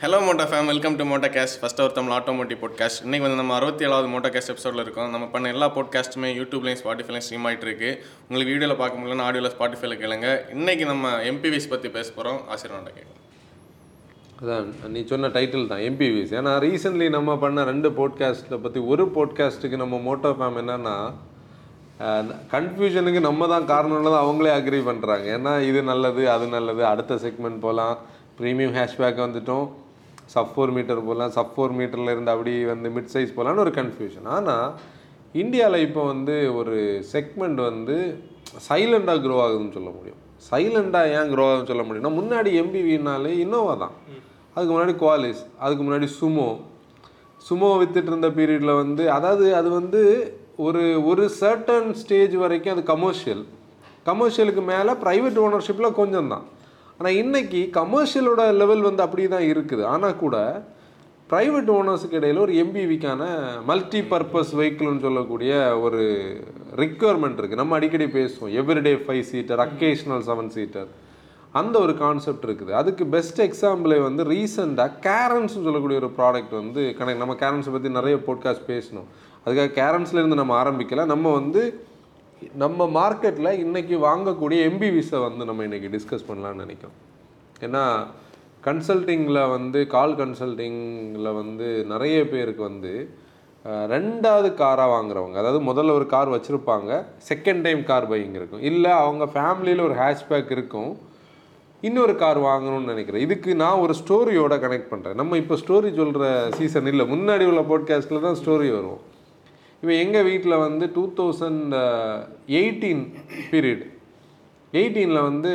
Hello மோட்டா fame welcome to மோட்டா guest first ஒரு தமிழ் ஆட்டோமோட்டிவ் பாட்காஸ்ட் இன்றைக்கி வந்து நம்ம அறுபத்தி ஏழாவது மோட்டா கேஸ்ட் எபிசோடில் இருக்கோம். நம்ம பண்ண எல்லா பாட்காஸ்ட்டுமே யூடியூப்லையும் ஸ்பாட்டிஃபைலையும் ஸ்ட்ரீம் ஆகிட்டு இருக்கு. உங்களுக்கு வீடியோவில் பார்க்க முடியலன்னா ஆடியோவில் ஸ்பாட்டிஃபைல கேளுங்க. இன்றைக்கி நம்ம எம்பிவிஸ் பற்றி பேச போகிறோம் ஆசீர்வாதம் கேட்கலாம் அதான் நீ சொன்ன டைட்டில் தான் எம்பிவிஸ் ஏன்னா ரீசெண்ட்லி நம்ம பண்ண ரெண்டு போட்காஸ்ட்டை பற்றி ஒரு போட்காஸ்ட்டுக்கு நம்ம மோட்டோ ஃபேம் என்னென்னா கன்ஃபியூஷனுக்கு நம்ம தான் காரணம்னு அவங்களே அக்ரி பண்ணுறாங்க ஏன்னா இது நல்லது அது நல்லது அடுத்த செக்மெண்ட் போகலாம் ப்ரீமியம் ஹேஷ்பேக் வந்துட்டோம். சப் ஃபோர் மீட்டர் போகலாம் சப் ஃபோர் மீட்டரில் இருந்து அப்படி வந்து மிட் சைஸ் போகலான்னு ஒரு கன்ஃபியூஷன் ஆனால் இந்தியாவில் இப்போ வந்து ஒரு செக்மெண்ட் வந்து சைலண்டாக க்ரோ ஆகுதுன்னு சொல்ல முடியும். சைலண்டாக ஏன் க்ரோ ஆகுதுன்னு சொல்ல முடியும்னா முன்னாடி எம்பிவினாலே இன்னோவா தான். அதுக்கு முன்னாடி குவாலிஸ் அதுக்கு முன்னாடி சுமோ சுமோ வித்துட்டு இருந்த பீரியடில் வந்து அதாவது அது வந்து ஒரு ஒரு சர்டன் ஸ்டேஜ் வரைக்கும் அது கமர்ஷியல் கமர்ஷியலுக்கு மேலே ப்ரைவேட் ஓனர்ஷிப்பில் கொஞ்சம் தான் ஆனால் இன்றைக்கி கமர்ஷியலோட லெவல் வந்து அப்படி தான் இருக்குது. ஆனால் கூட ப்ரைவேட் ஓனர்ஸுக்கு இடையில் ஒரு எம்பிவிக்கான மல்டி பர்பஸ் வெஹிக்கிள்னு சொல்லக்கூடிய ஒரு ரிக்குவயர்மெண்ட் இருக்குது நம்ம அடிக்கடி பேசுவோம் everyday five seater occasional seven seater அந்த ஒரு கான்செப்ட் இருக்குது. அதுக்கு பெஸ்ட் எக்ஸாம்பிளே வந்து ரீசெண்டாக கேரன்ஸ்னு சொல்லக்கூடிய ஒரு ப்ராடக்ட் வந்து கணக்கு நம்ம கேரன்ஸை பற்றி நிறைய போட்காஸ்ட் பேசணும் அதுக்காக கேரன்ஸ்லேருந்து நம்ம ஆரம்பிக்கல. நம்ம வந்து நம்ம மார்க்கெட்டில் இன்றைக்கி வாங்கக்கூடிய எம்பிவிஸை வந்து நம்ம இன்றைக்கி டிஸ்கஸ் பண்ணலான்னு நினைக்கிறோம். ஏன்னா கன்சல்ட்டிங்கில் வந்து கால் கன்சல்ட்டிங்கில் வந்து நிறைய பேருக்கு வந்து ரெண்டாவது காராக வாங்குறவங்க அதாவது முதல்ல ஒரு கார் வச்சுருப்பாங்க செகண்ட் டைம் கார் பையிங் இருக்கும். இல்லை அவங்க ஃபேமிலியில் ஒரு ஹேஷ்பேக் இருக்கும் இன்னொரு கார் வாங்கணும்னு நினைக்கிறேன். இதுக்கு நான் ஒரு ஸ்டோரியோட கனெக்ட் பண்ணுறேன் நம்ம இப்போ ஸ்டோரி சொல்கிற சீசன் இல்லை முன்னாடி உள்ள போட்காஸ்ட்டில் தான் ஸ்டோரி வரும். இப்போ எங்கள் வீட்டில் வந்து டூ தௌசண்ட் எயிட்டீன் பீரியட் எயிட்டீனில் வந்து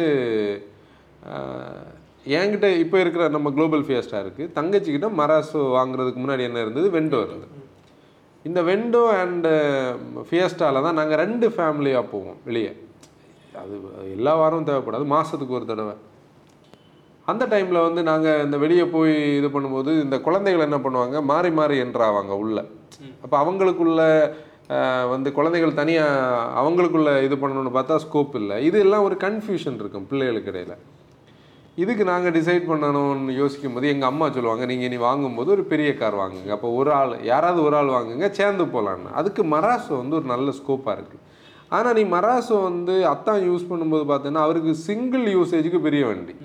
என்கிட்ட இப்போ இருக்கிற நம்ம குளோபல் ஃபியஸ்டாக இருக்குது தங்கச்சிக்கிட்ட மராசோ வாங்குறதுக்கு முன்னாடி என்ன இருந்தது? வெண்டோ இருந்தது. இந்த வெண்டோ அண்டு ஃபியஸ்டாவில் தான் நாங்கள் ரெண்டு ஃபேமிலியாக போவோம் வெளியே. அது எல்லா வாரமும் தேவைப்படாது. மாதத்துக்கு ஒரு தடவை. அந்த டைமில் வந்து நாங்கள் இந்த வெளியே போய் இது பண்ணும்போது இந்த குழந்தைகள் என்ன பண்ணுவாங்க? மாறி மாறி என்றாவாங்க உள்ளே. அப்போ அவங்களுக்குள்ள வந்து குழந்தைகள் தனியாக அவங்களுக்குள்ள இது பண்ணணும்னு பார்த்தா ஸ்கோப் இல்லை. இது எல்லாம் ஒரு கன்ஃபியூஷன் இருக்கும் பிள்ளைகளுக்கு இடையில. இதுக்கு நாங்கள் டிசைட் பண்ணணும்னு யோசிக்கும் போது எங்கள் அம்மா சொல்லுவாங்க நீங்கள் இனி வாங்கும்போது ஒரு பெரிய கார் வாங்குங்க. அப்போ ஒரு ஆள் யாராவது ஒரு ஆள் வாங்குங்க சேர்ந்து போகலான்னு அதுக்கு மராசோ வந்து ஒரு நல்ல ஸ்கோப்பாக இருக்குது ஆனால் நீ மராசோ வந்து அத்தான் யூஸ் பண்ணும்போது பார்த்தீங்கன்னா அவருக்கு சிங்கிள் யூசேஜுக்கு பெரிய வண்டி.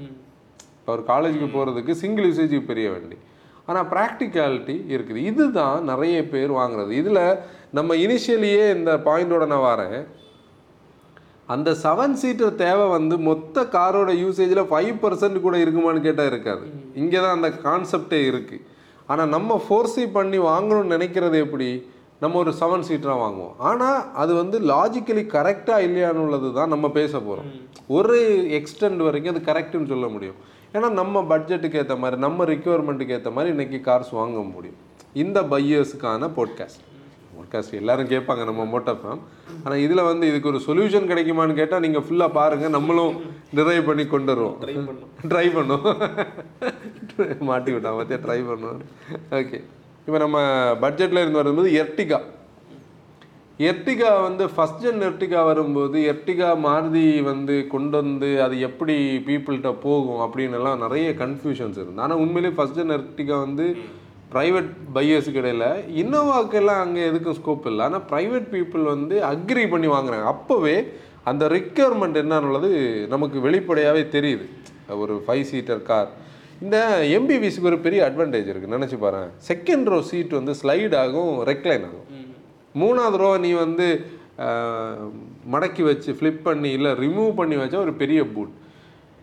இப்போ அவர் காலேஜுக்கு போகிறதுக்கு சிங்கிள் யூசேஜுக்கு பெரிய வண்டி. ஆனால் ப்ராக்டிகாலிட்டி இருக்குது. இதுதான் நிறைய பேர் வாங்குறது. இதில் நம்ம இனிஷியலியே இந்த பாயிண்டோட நான் வரேன். அந்த செவன் சீட்டர் தேவை வந்து மொத்த காரோட யூசேஜில் ஃபைவ் பர்சன்ட் கூட இருக்குமான்னு கேட்டால் இருக்காது. இங்கே தான் அந்த கான்செப்டே இருக்குது ஆனால் நம்ம ஃபோர்ஸி பண்ணி வாங்கணும்னு நினைக்கிறது எப்படி? நம்ம ஒரு செவன் சீட்டராக வாங்குவோம். ஆனால் அது வந்து லாஜிக்கலி கரெக்டாக இல்லையான்னு உள்ளது தான் நம்ம பேச போகிறோம் ஒரு எக்ஸ்டெண்ட் வரைக்கும் அது கரெக்டுன்னு சொல்ல முடியும். ஏன்னா நம்ம பட்ஜெட்டுக்கு ஏற்ற மாதிரி நம்ம ரிக்குவயர்மெண்ட்டுக்கு ஏற்ற மாதிரி இன்றைக்கி கார்ஸ் வாங்க முடியும். இந்த பையர்ஸுக்கான போட்காஸ்ட் பாட்காஸ்ட் எல்லாரும் கேட்பாங்க நம்ம மோட்டோ ஃபேம் ஆனால் இதில் வந்து இதுக்கு ஒரு சொல்யூஷன் கிடைக்குமான்னு கேட்டால் நீங்கள் ஃபுல்லாக பாருங்கள் நம்மளும் நிறைவு பண்ணி கொண்டு வருவோம் ட்ரை பண்ணும். மாட்டி விட்டான் பார்த்தியா ட்ரை பண்ணுவோம் ஓகே இப்போ நம்ம பட்ஜெட்டில் இருந்து வரும்போது எர்டிகா எர்டிகா வந்து ஃபஸ்ட் ஜென் எர்டிகா வரும்போது எர்டிகா மாருதி வந்து கொண்டு வந்து அது எப்படி பீப்புள்கிட்ட போகும் அப்படின்னுலாம் நிறைய கன்ஃபியூஷன்ஸ் இருந்தது. ஆனால் உண்மையிலேயே ஃபஸ்ட் ஜென் எர்டிகா வந்து ப்ரைவேட் பையர்ஸுக்கு இடையில் இன்னோவாக்கெல்லாம் அங்கே எதுக்கும் ஸ்கோப் இல்லை. ஆனால் ப்ரைவேட் பீப்புள் வந்து அக்ரி பண்ணி வாங்குறாங்க. அப்போவே அந்த ரிக்குயர்மெண்ட் என்னன்னுள்ளது நமக்கு வெளிப்படையாகவே தெரியுது. ஒரு ஃபைவ் சீட்டர் கார் இந்த எம்பிவிஸுக்கு ஒரு பெரிய அட்வான்டேஜ் இருக்குது நினச்சி பாருங்க. செகண்ட் ரோ சீட் வந்து ஸ்லைட் ஆகும் ரெக்லைன் ஆகும். மூணாவது ரோ நீ வந்து மடக்கி வச்சு ஃப்ளிப் பண்ணி இல்லை ரிமூவ் பண்ணி வச்சா ஒரு பெரிய பூட்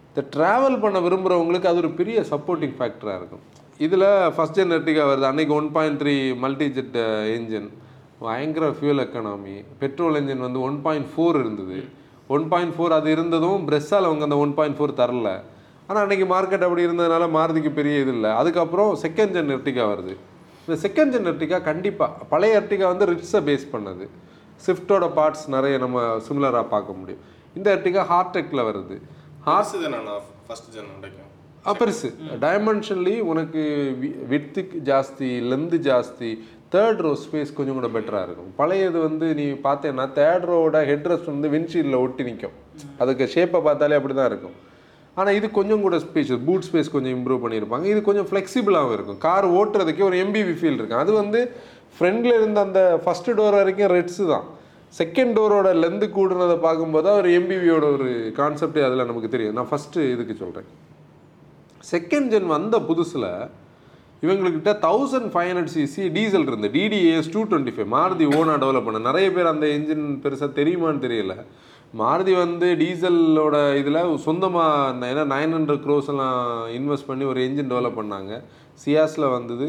இந்த ட்ராவல் பண்ண விரும்புகிறவங்களுக்கு அது ஒரு பெரிய சப்போர்ட்டிங் ஃபேக்டராக இருக்கும். இதில் ஃபஸ்ட் ஜென் எர்டிகா வருது. அன்றைக்கி one point three multi jet engine பயங்கர ஃபியூல் எக்கனாமி பெட்ரோல் என்ஜின் வந்து ஒன் பாயிண்ட் ஃபோர் இருந்தது. ஒன் பாயிண்ட் ஃபோர் அது இருந்ததும் பிரெஸ்ஸால் அவங்க அந்த ஒன் பாயிண்ட் ஃபோர் தரல. ஆனால் அன்னைக்கு மார்க்கெட் அப்படி இருந்ததுனால மாருதிக்கு பெரிய இது இல்லை. அதுக்கப்புறம் செகண்ட் ஜென் எர்டிகா வருது. இந்த செகண்ட் ஜென் எர்டிகா கண்டிப்பாக பழைய எர்டிகா வந்து ரிட்ஸை பேஸ் பண்ணது. ஸ்விஃப்டோட பார்ட்ஸ் நிறைய நம்ம சிமிலராக பார்க்க முடியும். இந்த எர்டிகா ஹார்டெக்கில் வருது. ஹார்ஸ் ஃபஸ்ட் ஜென் பெருசு. டைமென்ஷன்லி உனக்கு வித்துக்கு ஜாஸ்தி லென்த்து ஜாஸ்தி தேர்ட் ரோ ஸ்பேஸ் கொஞ்சம் கூட பெட்டராக இருக்கும். பழையது வந்து நீ பார்த்தேன்னா தேர்ட் ரோவோட ஹெட்ரஸ்ட் வந்து விண்ட்ஷீல்டில் ஒட்டி நிற்கும் அதுக்கு ஷேப்பை பார்த்தாலே அப்படி தான் இருக்கும். ஆனால் இது கொஞ்சம் கூட ஸ்பேஸ் பூட் ஸ்பேஸ் கொஞ்சம் இம்ப்ரூவ் பண்ணியிருப்பாங்க. இது கொஞ்சம் ஃப்ளெக்சிபிளாகவும் இருக்கும். கார் ஓட்டுறதுக்கே ஒரு எம்பிவி ஃபீல் இருக்கும். அது வந்து ஃப்ரண்ட்ல இருந்த அந்த ஃபஸ்ட்டு டோர் வரைக்கும் ரெட்ஸு தான். செகண்ட் டோரோட லென்த்து கூடுறதை பார்க்கும்போது தான் ஒரு எம்பிவியோட ஒரு கான்செப்டே அதில் நமக்கு தெரியும். நான் ஃபஸ்ட்டு இதுக்கு சொல்கிறேன் செகண்ட் ஜென் வந்த புதுசில் இவங்கக்கிட்ட thousand five hundred CC diesel இருந்து டிடிஏஎஸ் டூ டுவெண்ட்டி ஃபைவ் மாருதி ஓனாக டெவலப் பண்ண. நிறைய பேர் அந்த என்ஜின் பெருசாக தெரியுமான்னு தெரியல. மாருதி வந்து டீசலோட இதில் சொந்தமாக ஏன்னா நைன் ஹண்ட்ரட் க்ரோஸ் எல்லாம் இன்வெஸ்ட் பண்ணி ஒரு என்ஜின் டெவலப் பண்ணாங்க. சியாஸில் வந்தது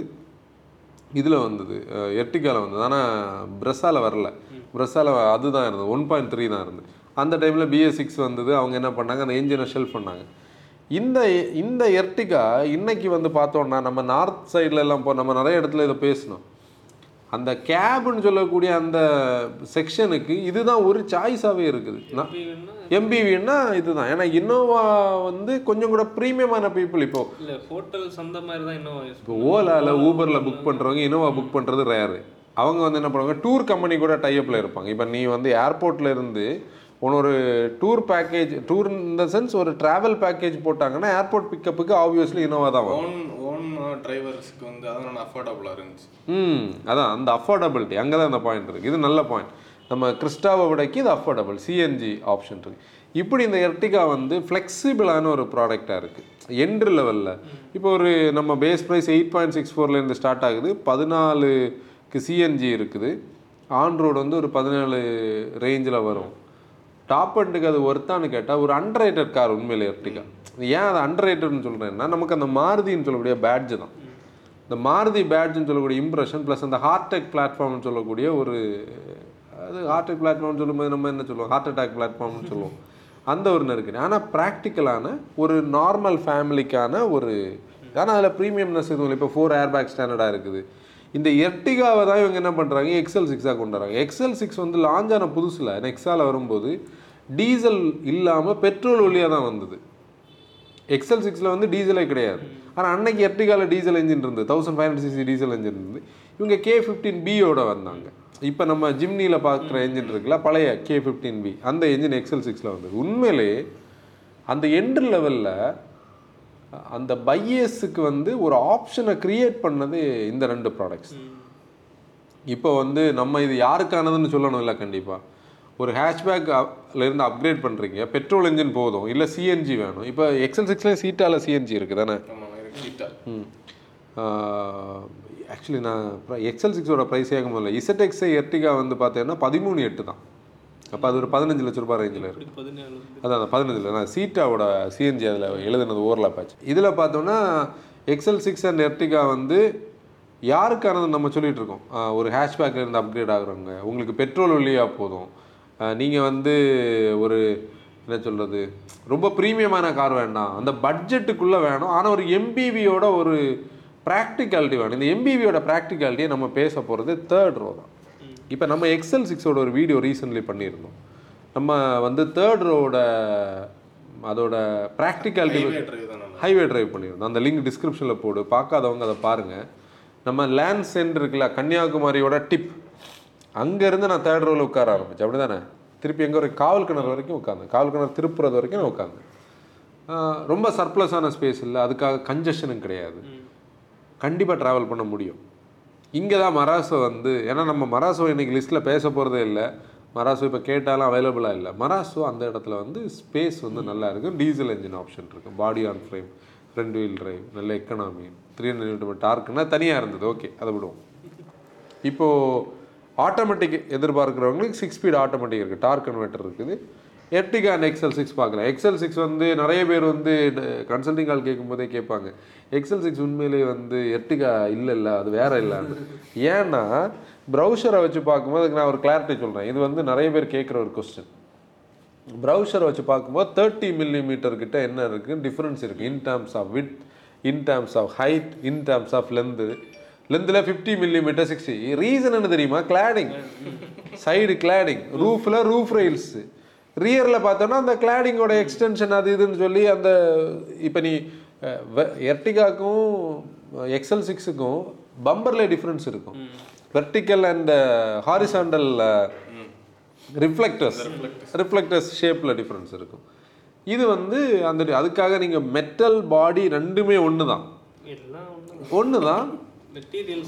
இதில் வந்தது எர்டிகாவில் வந்தது. ஆனால் பிரஸாவில் வரல. ப்ரெஸ்ஸால் அதுதான் இருந்தது. ஒன் பாயிண்ட் த்ரீ தான் இருந்தது. அந்த டைமில் பிஎஸ் சிக்ஸ் வந்தது. அவங்க என்ன பண்ணாங்க? அந்த என்ஜினை ஷெல்ஃப் பண்ணாங்க. இந்த இந்த எர்டிகா இன்னைக்கு வந்து பார்த்தோன்னா நம்ம நார்த் சைடில் எல்லாம் போ நம்ம நிறைய இடத்துல இதை பேசணும் அந்த கேப்னு சொல்லக்கூடிய அந்த செக்ஷனுக்கு இதுதான் ஒரு சாய்ஸாகவே இருக்குது. எம்பிவின்னா இதுதான். ஏன்னா இன்னோவா வந்து கொஞ்சம் கூட ப்ரீமியமான பீப்புள் இப்போ. இல்ல ஹோட்டல்ஸ் அந்த மாதிரி தான் use இப்போ ஓலாவில் ஊபரில் புக் பண்ணுறவங்க இனோவா புக் பண்ணுறது ரேரு அவங்க வந்து என்ன பண்ணுவாங்க டூர் கம்பெனி கூட டைப்பில் இருப்பாங்க. இப்போ நீ வந்து ஏர்போர்ட்ல இருந்து ஒரு டூர் பேக்கேஜ் டூர் இந்த சென்ஸ் ஒரு ட்ராவல் பேக்கேஜ் போட்டாங்கன்னா ஏர்போர்ட் பிக்கப்புக்கு ஆப்வியஸ்லி இனோவா தான் வரும். ஓன் டிரைவர்ஸ்க்கு வந்து அதான் அஃபோர்டபுளாக இருந்துச்சு. ம் அதான் அந்த அஃபோர்டபிலிட்டி அங்கே தான் அந்த பாயிண்ட் இருக்குது இது நல்ல பாயிண்ட் நம்ம கிறிஸ்டாவை விடக்கி இது அஃபோர்டபுள் சிஎன்ஜி ஆப்ஷன் இருக்கு. இப்படி இந்த எர்டிகா வந்து ஃப்ளெக்சிபிளான ஒரு ப்ராடக்டாக இருக்குது என்ட்ரு லெவலில் இப்போ ஒரு நம்ம base price eight point six ஃபோர்லேருந்து start ஆகுது. பதினாலுக்கு சிஎன்ஜி இருக்குது. ஆன் ரோடு வந்து ஒரு பதினாலு ரேஞ்சில் வரும். டாப் அண்டுக்கு அது ஒர்த்தான்னு கேட்டால் ஒரு அண்டர் கார் உண்மையில் எர்டிகா ஏன் அதை அண்டர் ரேட்டட்னு சொல்கிறேன்னா நமக்கு அந்த மாருதின்னு சொல்லக்கூடிய பேட்ஜ் தான். இந்த மாருதி பேட்ஜ்னு சொல்லக்கூடிய இம்ப்ரெஷன் ப்ளஸ் அந்த ஹார்டெக் பிளாட்ஃபார்ம்னு சொல்லக்கூடிய ஒரு அது ஹார்டெக் பிளாட்ஃபார்ம்னு சொல்லும்போது நம்ம என்ன சொல்லுவோம்? ஹார்ட் அட்டாக் பிளாட்ஃபார்ம்னு சொல்லுவோம். அந்த ஒரு நெருக்கடி. ஆனால் ப்ராக்டிக்கலான ஒரு நார்மல் ஃபேமிலிக்கான ஒரு ஆனால் அதில் ப்ரீமியம்னஸ் எதுவும் இல்லை. இப்போ ஃபோர் ஏர் பேக் ஸ்டாண்டர்டாக இருக்குது. இந்த எர்டிகாவை தான் இவங்க என்ன பண்ணுறாங்க எக்ஸல் சிக்ஸாக கொண்டு வராங்க எக்ஸல் சிக்ஸ் வந்து லாஞ்சான புதுசில் நெக்ஸாவில் வரும்போது டீசல் இல்லாமல் பெட்ரோல் வழியாக தான் வந்தது. எக்ஸல் சிக்ஸில் வந்து டீசலே கிடையாது. ஆனால் அன்னைக்கு எர்டிகால டீசல் என்ஜின் இருந்தது. Thousand five hundred CC diesel engine இருந்து இவங்க கே ஃபிஃப்டீன் பியோட வந்தாங்க. இப்போ நம்ம ஜிம்னியில் பார்க்குற என்ஜின் இருக்குல்ல பழைய கே ஃபிஃப்டீன் பி அந்த என்ஜின் எக்ஸல் சிக்ஸில் வந்தது. உண்மையிலே அந்த என்ட்ரு லெவலில் அந்த பையஸுக்கு வந்து ஒரு ஆப்ஷனை கிரியேட் பண்ணது இந்த ரெண்டு ப்ராடக்ட்ஸ் இப்போ வந்து நம்ம இது யாருக்கானதுன்னு சொல்லணும் இல்லை கண்டிப்பாக ஒரு ஹேஷ்பேக் இருந்து அப்கிரேட் பண்ணுறீங்க பெட்ரோல் இன்ஜின் போதும். இல்லை சிஎன்ஜி வேணும். இப்போ எக்ஸல் சிக்ஸ்லேயும் சீட்டால சிஎன்ஜி இருக்குது தானே? ம். ஆக்சுவலி நான் எக்ஸல் சிக்ஸோட ப்ரைஸ் கேட்கும் போதில்ல இசட்எக்ஸை எர்டிகா வந்து பார்த்தீங்கன்னா பதிமூணு எட்டு தான். அப்போ அது ஒரு பதினஞ்சு லட்ச ரூபாய் ரேஞ்சில் இருக்குது அதான் பதினஞ்சில் நான் சீட்டாவோட சிஎன்ஜி அதில் எழுதுனது ஓவர்லாப் ஆச்சு. இதில் பார்த்தோம்னா எக்ஸல் சிக்ஸ் அண்ட் எர்டிகா வந்து யாருக்கானது நம்ம சொல்லிட்டு இருக்கோம். ஒரு ஹேஷ்பேக்ல இருந்து அப்கிரேட் ஆகுறவங்க. உங்களுக்கு பெட்ரோல் வழியாக போதும். நீங்கள் வந்து ஒரு என்ன சொல்கிறது ரொம்ப ப்ரீமியமான கார் வேண்டாம். அந்த பட்ஜெட்டுக்குள்ளே வேணும். ஆனால் ஒரு எம்பிவியோட ஒரு ப்ராக்டிகாலிட்டி வேணும். இந்த எம்பிவியோட ப்ராக்டிகாலிட்டியை நம்ம பேச போகிறது தேர்ட் ரோ தான். இப்போ நம்ம எக்ஸல் சிக்ஸோட ஒரு வீடியோ ரீசெண்ட்லி பண்ணியிருந்தோம். நம்ம வந்து தேர்ட் ரோட அதோட ப்ராக்டிகாலிட்டி ஹைவே டிரைவ் பண்ணியிருந்தோம். அந்த லிங்க் டிஸ்கிரிப்ஷனில் போடு. பார்க்காதவங்க அதை பாருங்கள் நம்ம லேண்ட் சென்ட் இருக்குல்ல கன்னியாகுமரியோட டிப் அங்கேருந்து நான் தேர்ட் ரோவில் உட்கார ஆரம்பித்தேன் அப்படி தானே திருப்பி எங்கே ஒரு காவல் கிணறு வரைக்கும் உட்காந்தேன் காவல் கிணறு திருப்புறது வரைக்கும் நான் உட்காந்தேன் ரொம்ப சர்ப்ளஸான ஸ்பேஸ் இல்லை. அதுக்காக கஞ்சஷனும் கிடையாது. கண்டிப்பாக ட்ராவல் பண்ண முடியும். இங்கே தான் மராசோ வந்து ஏன்னா நம்ம மராசோ இன்றைக்கி லிஸ்ட்டில் பேச போகிறதே இல்லை. மராசோ இப்போ கேட்டாலும் அவைலபிளாக இல்லை. மராசோ அந்த இடத்துல வந்து ஸ்பேஸ் வந்து நல்லா இருக்கும் டீசல் என்ஜின் ஆப்ஷன் இருக்கும் பாடி ஆன் ஃப்ரேம் ரெண்டு வீல் டிரைவ் நல்ல எக்கனாமி த்ரீ ஹண்ட்ரட் டார்க்குன்னா தனியாக இருந்தது. ஓகே அதை விடுவோம். இப்போது ஆட்டோமேட்டிக் எதிர்பார்க்குறவங்களுக்கு சிக்ஸ் ஸ்பீட் ஆட்டோமேட்டிக் இருக்குது டார்க் கன்வெர்ட்டர் இருக்குது. எர்டிகா அண்ட் எக்ஸல் சிக்ஸ் பார்க்கலாம். எக்ஸல் சிக்ஸ் வந்து நிறைய பேர் வந்து கன்சல்டிங் கால் கேட்கும்போதே கேட்பாங்க. எக்ஸல் சிக்ஸ் உண்மையிலேயே வந்து எர்டிகா இல்லை இல்லை அது வேற இல்லை ஏன்னா ப்ரௌசரை வச்சு பார்க்கும்போது அதுக்கு நான் ஒரு கிளாரிட்டி சொல்கிறேன் இது வந்து நிறைய பேர் கேட்குற ஒரு கொஸ்டின் ப்ரௌசரை வச்சு பார்க்கும்போது தேர்ட்டி மில்லிமீட்டர் கிட்ட என்ன இருக்குது டிஃப்ரென்ஸ் இருக்குது in terms of width in terms of height in terms of length லென்த்தில் ஃபிஃப்டி மில்லிமீட்டர் சிக்ஸ்டி ரீசன் என்ன தெரியுமா? கிளாடிங் சைடு கிளாடிங் ரூஃபில் ரூஃப் ரெயில்ஸ் ரியரில் பார்த்தோன்னா அந்த கிளாடிங்கோட எக்ஸ்டென்ஷன் அது இதுன்னு சொல்லி அந்த இப்போ நீ எர்டிகாக்கும் எக்ஸல் சிக்ஸுக்கும் பம்பரில் டிஃப்ரென்ஸ் இருக்கும். Vertical and horizontal reflectors reflectors ஷேப்பில் டிஃப்ரென்ஸ் இருக்கும். இது வந்து அந்த அதுக்காக நீங்கள் மெட்டல் பாடி ரெண்டுமே ஒன்று தான் ஒன்று தான்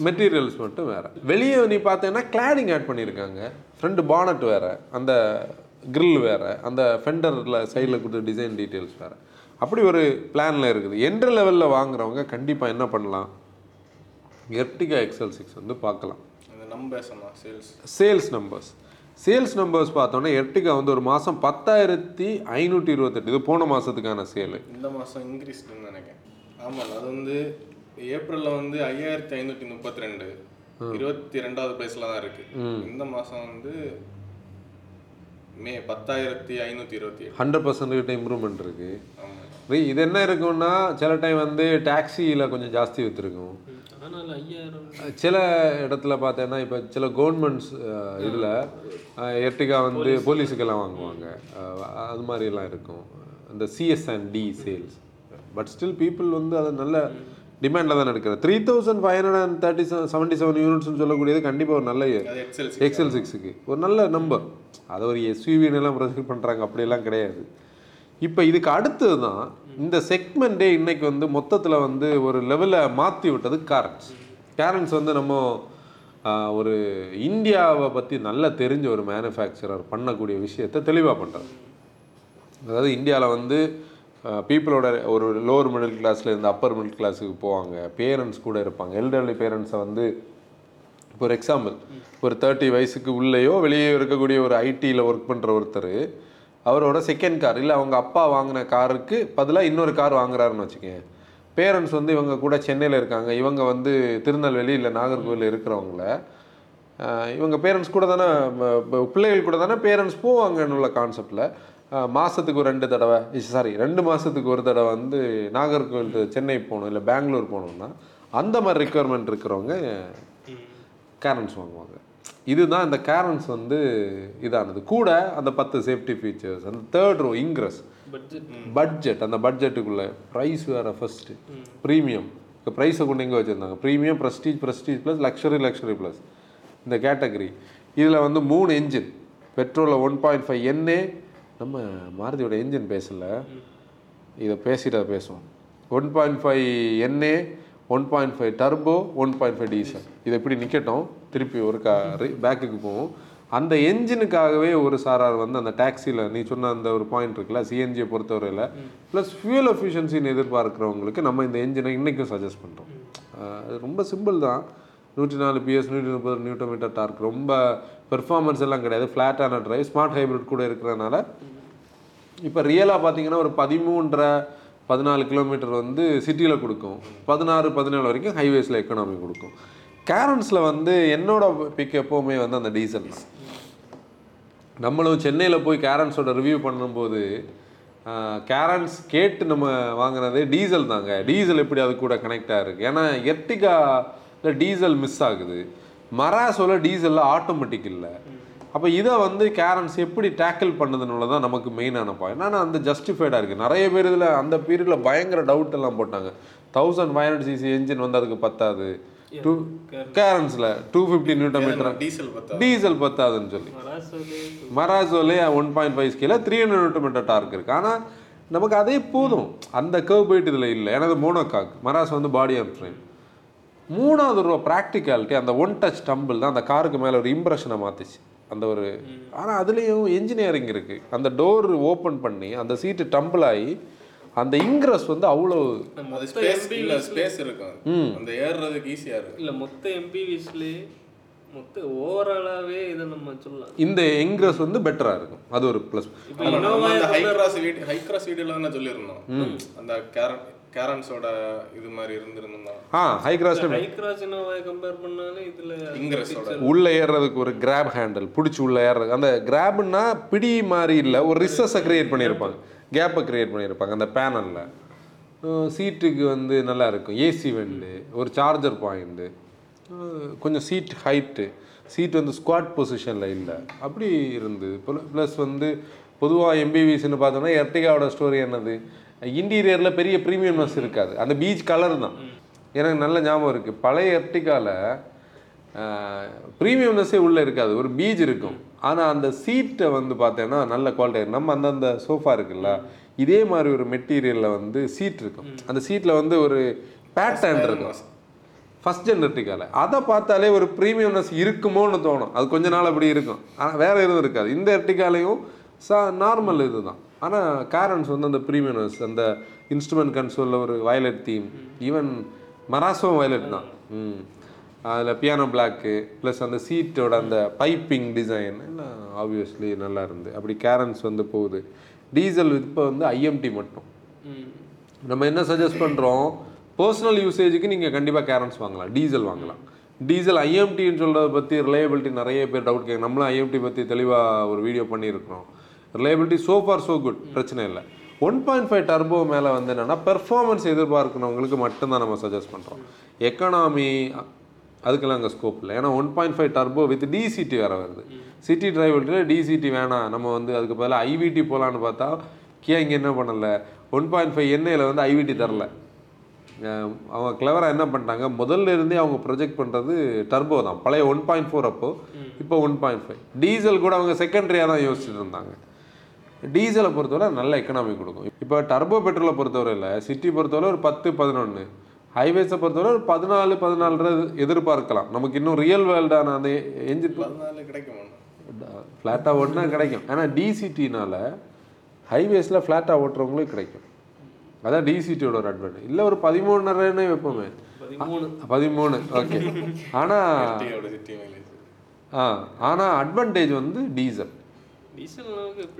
மெட்டீரியல்ஸ் மட்டும் வேறு. வெளியே நீ பார்த்தீங்கன்னா கிளாடிங் ஆட் பண்ணியிருக்காங்க ஃப்ரண்ட் பானட் வேறு. அந்த grill வேறு. அந்த ஃபெண்டரில் சைடில் கொடுத்த டிசைன் டீட்டெயில்ஸ் வேறு. அப்படி ஒரு பிளானில் இருக்குது. என்ற லெவலில் வாங்குறவங்க கண்டிப்பாக என்ன பண்ணலாம்? எர்டிகா எக்ஸல் சிக்ஸ் வந்து பார்க்கலாம். Sales sales numbers sales numbers பார்த்தோன்னா எர்டிகா வந்து ஒரு மாதம் பத்தாயிரத்தி ஐநூற்றி இருபத்தெட்டு. இது போன மாதத்துக்கான சேலு இந்த மாதம் இன்க்ரீஸ்டுன்னு நினைக்கிறேன். ஆமாம் அது வந்து ஏப்ரலில் வந்து ஐயாயிரத்தி ஐநூற்றி முப்பத்தி ரெண்டு. இருபத்தி ரெண்டாவது பிளேஸில் தான் இருக்கு. இந்த மாதம் வந்து மே பத்தாயிரத்தி ஐநூற்றி இருபத்தி ஏழு ஹண்ட்ரட் பர்சன்ட் கிட்ட இம்ப்ரூவ்மெண்ட் இருக்குது ஆமாம் இது என்ன இருக்கும்னா சில டைம் வந்து டாக்ஸியில் கொஞ்சம் ஜாஸ்தி விற்றுருக்கும் சில இடத்துல பார்த்தேன்னா இப்போ சில கவர்மெண்ட்ஸ் இதில் எர்டிகா வந்து போலீஸுக்கெல்லாம் வாங்குவாங்க. அது மாதிரிலாம் இருக்கும். இந்த CS and D sales but still people வந்து அது நல்ல டிமாண்டில் தான் எடுக்கிறது three thousand five hundred and thirty seven seventy seven யூனிட்ஸ்னு சொல்லக்கூடியது கண்டிப்பாக ஒரு நல்ல எக்ஸல் எக்ஸல் சிக்ஸுக்கு ஒரு நல்ல நம்பர் அதை ஒரு எஸ்யூவின்னு எல்லாம் ப்ரெசென்ட் பண்ணுறாங்க அப்படியெல்லாம் கிடையாது. இப்போ இதுக்கு அடுத்தது தான் இந்த செக்மெண்ட்டே இன்னைக்கு வந்து மொத்தத்தில் வந்து ஒரு லெவலில் மாற்றி விட்டது கேரன்ஸ் கேரன்ஸ் வந்து நம்ம ஒரு இந்தியாவை பற்றி நல்லா தெரிஞ்ச ஒரு மேனுஃபேக்சரர் பண்ணக்கூடிய விஷயத்தை தெளிவாக பண்ணுறாரு அதாவது இந்தியாவில் வந்து பீப்புளோட ஒரு லோவர் மிடில் கிளாஸில் இருந்து அப்பர் மிடில் கிளாஸுக்கு போவாங்க. பேரண்ட்ஸ் கூட இருப்பாங்க. எல்டர்லி பேரண்ட்ஸை வந்து இப்போ ஒரு எக்ஸாம்பிள் ஒரு தேர்ட்டி வயசுக்கு உள்ளேயோ வெளியே இருக்கக்கூடிய ஒரு ஐடியில் ஒர்க் பண்ணுற ஒருத்தர் அவரோட செகண்ட் கார் இல்லை அவங்க அப்பா வாங்கின காருக்கு பதிலாக இன்னொரு கார் வாங்குறாருன்னு வச்சுக்கேன் பேரண்ட்ஸ் வந்து இவங்க கூட சென்னையில் இருக்காங்க. இவங்க வந்து திருநெல்வேலி இல்லை நாகர்கோவில் இருக்கிறவங்கள. இவங்க பேரண்ட்ஸ் கூட தானே பிள்ளைகள் கூட தானே பேரண்ட்ஸ் போவாங்கன்னு உள்ள கான்செப்டில் மாதத்துக்கு ஒரு ரெண்டு தடவை சாரி ரெண்டு மாதத்துக்கு ஒரு தடவை வந்து நாகர்கோவில் சென்னை போகணும் இல்லை பெங்களூர் போகணும்னா அந்த மாதிரி ரெக்குவயர்மெண்ட் இருக்கிறவங்க கேரன்ஸ் வாங்குவாங்க. இதுதான் இந்த கேரன்ஸ் வந்து இதானது. கூட அந்த பத்து சேஃப்டி ஃபீச்சர்ஸ் அந்த தேர்ட் ரோ இங்க்ரஸ் பட்ஜெட் அந்த பட்ஜெட்டுக்குள்ள ப்ரைஸ் வேற ஃபர்ஸ்ட் ப்ரீமியம் இப்போ ப்ரைஸை கொண்டு எங்கே வச்சுருந்தாங்க? Premium prestige prestige plus luxury luxury plus இந்த கேட்டகரி இதில் வந்து மூணு என்ஜின் பெட்ரோலில் ஒன் பாயிண்ட் ஃபைவ் என்ஏ நம்ம மாருதியோட என்ஜின் பேசல. இதை பேசிட்டு பேசுவோம். One point five NA one point five turbo one point five diesel. இது எப்படி நிற்கட்டும் திருப்பி ஒரு கா பேக்குக்கு போவோம். அந்த என்ஜினுக்காகவே ஒரு சாரார் வந்து அந்த டாக்ஸியில் நீ சொன்ன அந்த ஒரு பாயிண்ட் இருக்குல்ல சிஎன்ஜியை பொறுத்தவரையில் ப்ளஸ் ஃபியூல் எஃபிஷியன்சின்னு எதிர்பார்க்குறவங்களுக்கு நம்ம இந்த என்ஜினை இன்றைக்கும் சஜஸ்ட் பண்ணுறோம் அது ரொம்ப சிம்பிள் தான். நூற்றி நாலு பிஎஸ் நூற்றி முப்பது நியூட்டோ மீட்டர் டார்க். ரொம்ப பெர்ஃபார்மன்ஸ் எல்லாம் கிடையாது. ஃப்ளாட்டான ட்ரைவ் ஸ்மார்ட் ஹைப்ரிட் கூட இருக்கிறதுனால இப்போ ரியலாக பார்த்தீங்கன்னா ஒரு பதிமூன்றரை பதினாலு கிலோமீட்டர் வந்து சிட்டியில் கொடுக்கும். பதினாறு பதினேழு வரைக்கும் ஹைவேஸில் எக்கனாமி கொடுக்கும். கேரன்ஸில் வந்து என்னோட பிக் எப்போவுமே வந்து அந்த டீசல் தான். நம்மளும் சென்னையில் போய் கேரன்ஸோட ரிவ்யூ பண்ணும்போது கேரன்ஸ் கேட்டு நம்ம வாங்குனதே டீசல் தாங்க. டீசல் எப்படி அது கூட கனெக்ட் ஆகிருக்கு ஏன்னா எர்டிகாவில் டீசல் மிஸ் ஆகுது. மராசோல டீசலில் ஆட்டோமேட்டிக் இல்லை. அப்போ இதை வந்து கேரன்ஸ் எப்படி டேக்கிள் பண்ணதுனால தான் நமக்கு மெயினான பாயிண்ட் ஆனால் அந்த ஜஸ்டிஃபைடாக இருக்குது நிறைய பேர் இதில் அந்த பீரியடில் பயங்கர டவுட் எல்லாம் போட்டாங்க. Thousand five hundred CC engine வந்து அதுக்கு பத்தாது. Two கேரன்ஸில் two fifty newton metre diesel diesel பத்தாதுன்னு சொல்லி. மராசோலே one point five ஸ்கேல three hundred newton metre torque இருக்கு. ஆனால் நமக்கு அதே போதும். அந்த கர்வ் போயிட்டு இதில் இல்லை. எனது மோனோகாக் மராஸ் வந்து பாடி அண்ட் ஃப்ரேம் மூணாவது ரூபா ப்ராக்டிகாலிட்டி அந்த ஒன் டச் டம்பிள் தான் அந்த காருக்கு மேலே ஒரு இம்ப்ரெஷனை மாற்றிச்சு அந்த ஒரு ஆனால் அதுலேயும் என்ஜினியரிங் இருக்குது அந்த டோர் ஓப்பன் பண்ணி அந்த சீட்டு டம்பிள் ஆகி அந்த இங்க்ரஸ் வந்து அவ்வளோ அது ஸ்பேஸ் இல்ல ஸ்பேஸ் இருக்கும். அந்த ஏறுறதுக்கு ஈஸியா இருக்கும். இல்ல மொத்த எம்பிவிஸ்லேயே மொத்த ஓவராலாவே இதை நம்ம சொல்லலாம். இந்த இங்க்ரஸ் வந்து பெட்டராக இருக்கும். அது ஒரு ப்ளஸ் இப்போ Hycross video Hycross வீடியோல தானே சொல்லியிருந்தோம். அந்த கேரன் கேரன்ஸோட இது மாதிரி இருந்திருந்தோம் ஆ ஹை கிராஸ் ஹை கிராஸ் இனோவாவை கம்பேர் பண்ணாலே இதுல இங்கிரஸோட உள்ள ஏறுறதுக்கு ஒரு கிராப் ஹேண்டில் பிடிச்சி உள்ள ஏறுறது அந்த கிராப்னா பிடி மாதிரி இல்லை ஒரு ரிசஸை கிரியேட் பண்ணியிருப்பாங்க கேப்பை கிரியேட் பண்ணியிருப்பாங்க அந்த பேனலில் சீட்டுக்கு வந்து நல்லா இருக்கும். ஏசி வெண்டு ஒரு சார்ஜர் பாயிண்ட்டு கொஞ்சம் சீட் ஹைட்டு சீட் வந்து ஸ்குவாட் பொசிஷனில் இல்லை. அப்படி இருந்தது. ப்ளஸ் வந்து பொதுவாக எம்பிவிஸ்ன்னு பார்த்தோம்னா எர்டிகாவோட ஸ்டோரி என்னது? இன்டீரியரில் பெரிய ப்ரீமியம்னஸ் இருக்காது. அந்த பீச் கலர் தான். எனக்கு நல்ல ஞாபகம் இருக்குது பழைய எர்டிகாவில் ப்ரீமியம்னஸே உள்ளே இருக்காது. ஒரு பீச் இருக்கும். ஆனால் அந்த சீட்டை வந்து பார்த்தேன்னா நல்ல குவாலிட்டி நம்ம அந்தந்த சோஃபா இருக்குல்ல இதே மாதிரி ஒரு மெட்டீரியலில் வந்து சீட் இருக்கும். அந்த சீட்டில் வந்து ஒரு பேட்டர்ன் இருக்கும். ஃபஸ்ட் ஜென் எர்டிகால அதை பார்த்தாலே ஒரு ப்ரீமியம்னஸ் இருக்குமோன்னு தோணும். அது கொஞ்ச நாள் அப்படி இருக்கும். ஆனால் வேற எதுவும் இருக்காது. இந்த எர்டிகாலையும் சா நார்மல் இதுதான். ஆனால் காரன்ஸ் வந்து அந்த ப்ரீமியம்னஸ் அந்த இன்ஸ்ட்ருமெண்ட் கன்சோலில் ஒரு வயலட் தீம் ஈவன் மராசோவும் வயலட் தான். ம். அதில் பியானோ பிளாக்கு ப்ளஸ் அந்த சீட்டோட அந்த பைப்பிங் டிசைன் எல்லாம் ஆப்வியஸ்லி நல்லா இருந்து. அப்படி கேரன்ஸ் வந்து போகுது. டீசல் இப்போ வந்து ஐஎம்டி மட்டும். நம்ம என்ன சஜஸ்ட் பண்ணுறோம் பர்சனல் யூசேஜுக்கு நீங்கள் கண்டிப்பாக கேரன்ஸ் வாங்கலாம். டீசல் வாங்கலாம். டீசல் ஐஎம்டின்னு சொல்கிறத பற்றி ரிலையபிலிட்டி நிறைய பேர் டவுட் கேட்க நம்மளும் ஐஎம்டி பற்றி தெளிவாக ஒரு வீடியோ பண்ணியிருக்கிறோம். Reliability so far so good பிரச்சனை இல்லை. ஒன் பாயிண்ட் ஃபைவ் டர்போ மேலே வந்து என்னென்னா பெர்ஃபார்மன்ஸ் எதிர்பார்க்கணவங்களுக்கு மட்டும்தான் நம்ம சஜஸ்ட் பண்ணுறோம் எக்கனாமி அதுக்கெல்லாம் அங்கே ஸ்கோப் இல்லை. ஏன்னா one point five turbo with DCT வேறு வருது. சிட்டி டிரைவர்ட்டில் டிசிடி வேணாம். நம்ம வந்து அதுக்கு பதிலாக ஐவிடி போகலான்னு பார்த்தா கியா இங்கே என்ன பண்ணல? ஒன் பாயிண்ட் ஃபைவ் எண்ணெயில் வந்து ஐவிடி தரல. அவங்க கிளவராக என்ன பண்ணிட்டாங்க? முதல்ல இருந்தே அவங்க ப்ரொஜெக்ட் பண்ணுறது டர்போ தான். பழைய ஒன் பாயிண்ட் ஃபோர் அப்போ இப்போ ஒன் பாயிண்ட் ஃபைவ் டீசல் கூட அவங்க செகண்டரியாக தான் யோசிச்சுட்டு இருந்தாங்க. டீசலை பொறுத்தவரை நல்ல எக்கனாமி கொடுக்கும். இப்போ டர்போ பெட்ரோலை பொறுத்தவரையில் சிட்டி பொறுத்தவரை ஒரு பத்து பதினொன்று ஹைவேஸை பொறுத்தவரை ஒரு பதினாலு பதினாலு எதிர்பார்க்கலாம். நமக்கு இன்னும் ரியல் வேர்ல்டான அந்த எஞ்சின் கிடைக்குமா ஃப்ளாட்டாக ஓட்டினா கிடைக்கும். ஆனால் டிசிடினால ஹைவேஸில் ஃப்ளாட்டாக ஓட்டுறவங்களுக்கு கிடைக்கும். அதான் டிசிடியோட ஒரு அட்வான்டேஜ் இல்லை ஒரு பதிமூணுன்னே வைப்போமே. பதிமூணு. ஓகே ஆனால் ஆ ஆனால் அட்வான்டேஜ் வந்து டீசல்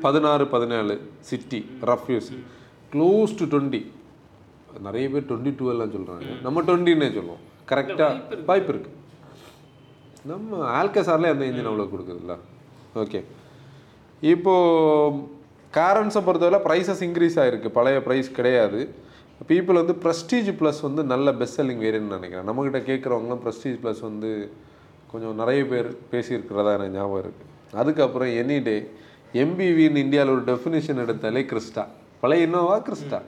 பதினாறு பதினேழு city rough use close to twenty நிறைய பேர் டுவெண்ட்டி டூ எல்லாம் சொல்கிறாங்க நம்ம டுவெண்ட்டின்னே சொல்லுவோம். கரெக்டாக வாய்ப்பு இருக்கு. நம்ம ஆல்கசாரில் அந்த இன்ஜின் அவ்வளோ கொடுக்குதுல்ல ஓகே இப்போது காரன்ஸை பொறுத்தவரை ப்ரைஸஸ் இன்க்ரீஸ் ஆகிருக்கு பழைய ப்ரைஸ் கிடையாது. பீப்புள் வந்து ப்ரெஸ்டீஜ் ப்ளஸ் வந்து நல்ல பெஸ்ட் செல்லிங் வேரியன்ட்னு நினைக்கிறேன். நம்மக்கிட்ட கேட்குறவங்களாம் ப்ரெஸ்டீஜ் ப்ளஸ் வந்து கொஞ்சம் நிறைய பேர் பேசியிருக்கிறதா எனக்கு ஞாபகம் இருக்குது அதுக்கப்புறம் எனி டே எம்பிவின்னு இந்தியாவில் ஒரு டெஃபினிஷன் எடுத்தாலே கிறிஸ்டா. பழைய இன்னோவா கிறிஸ்டா.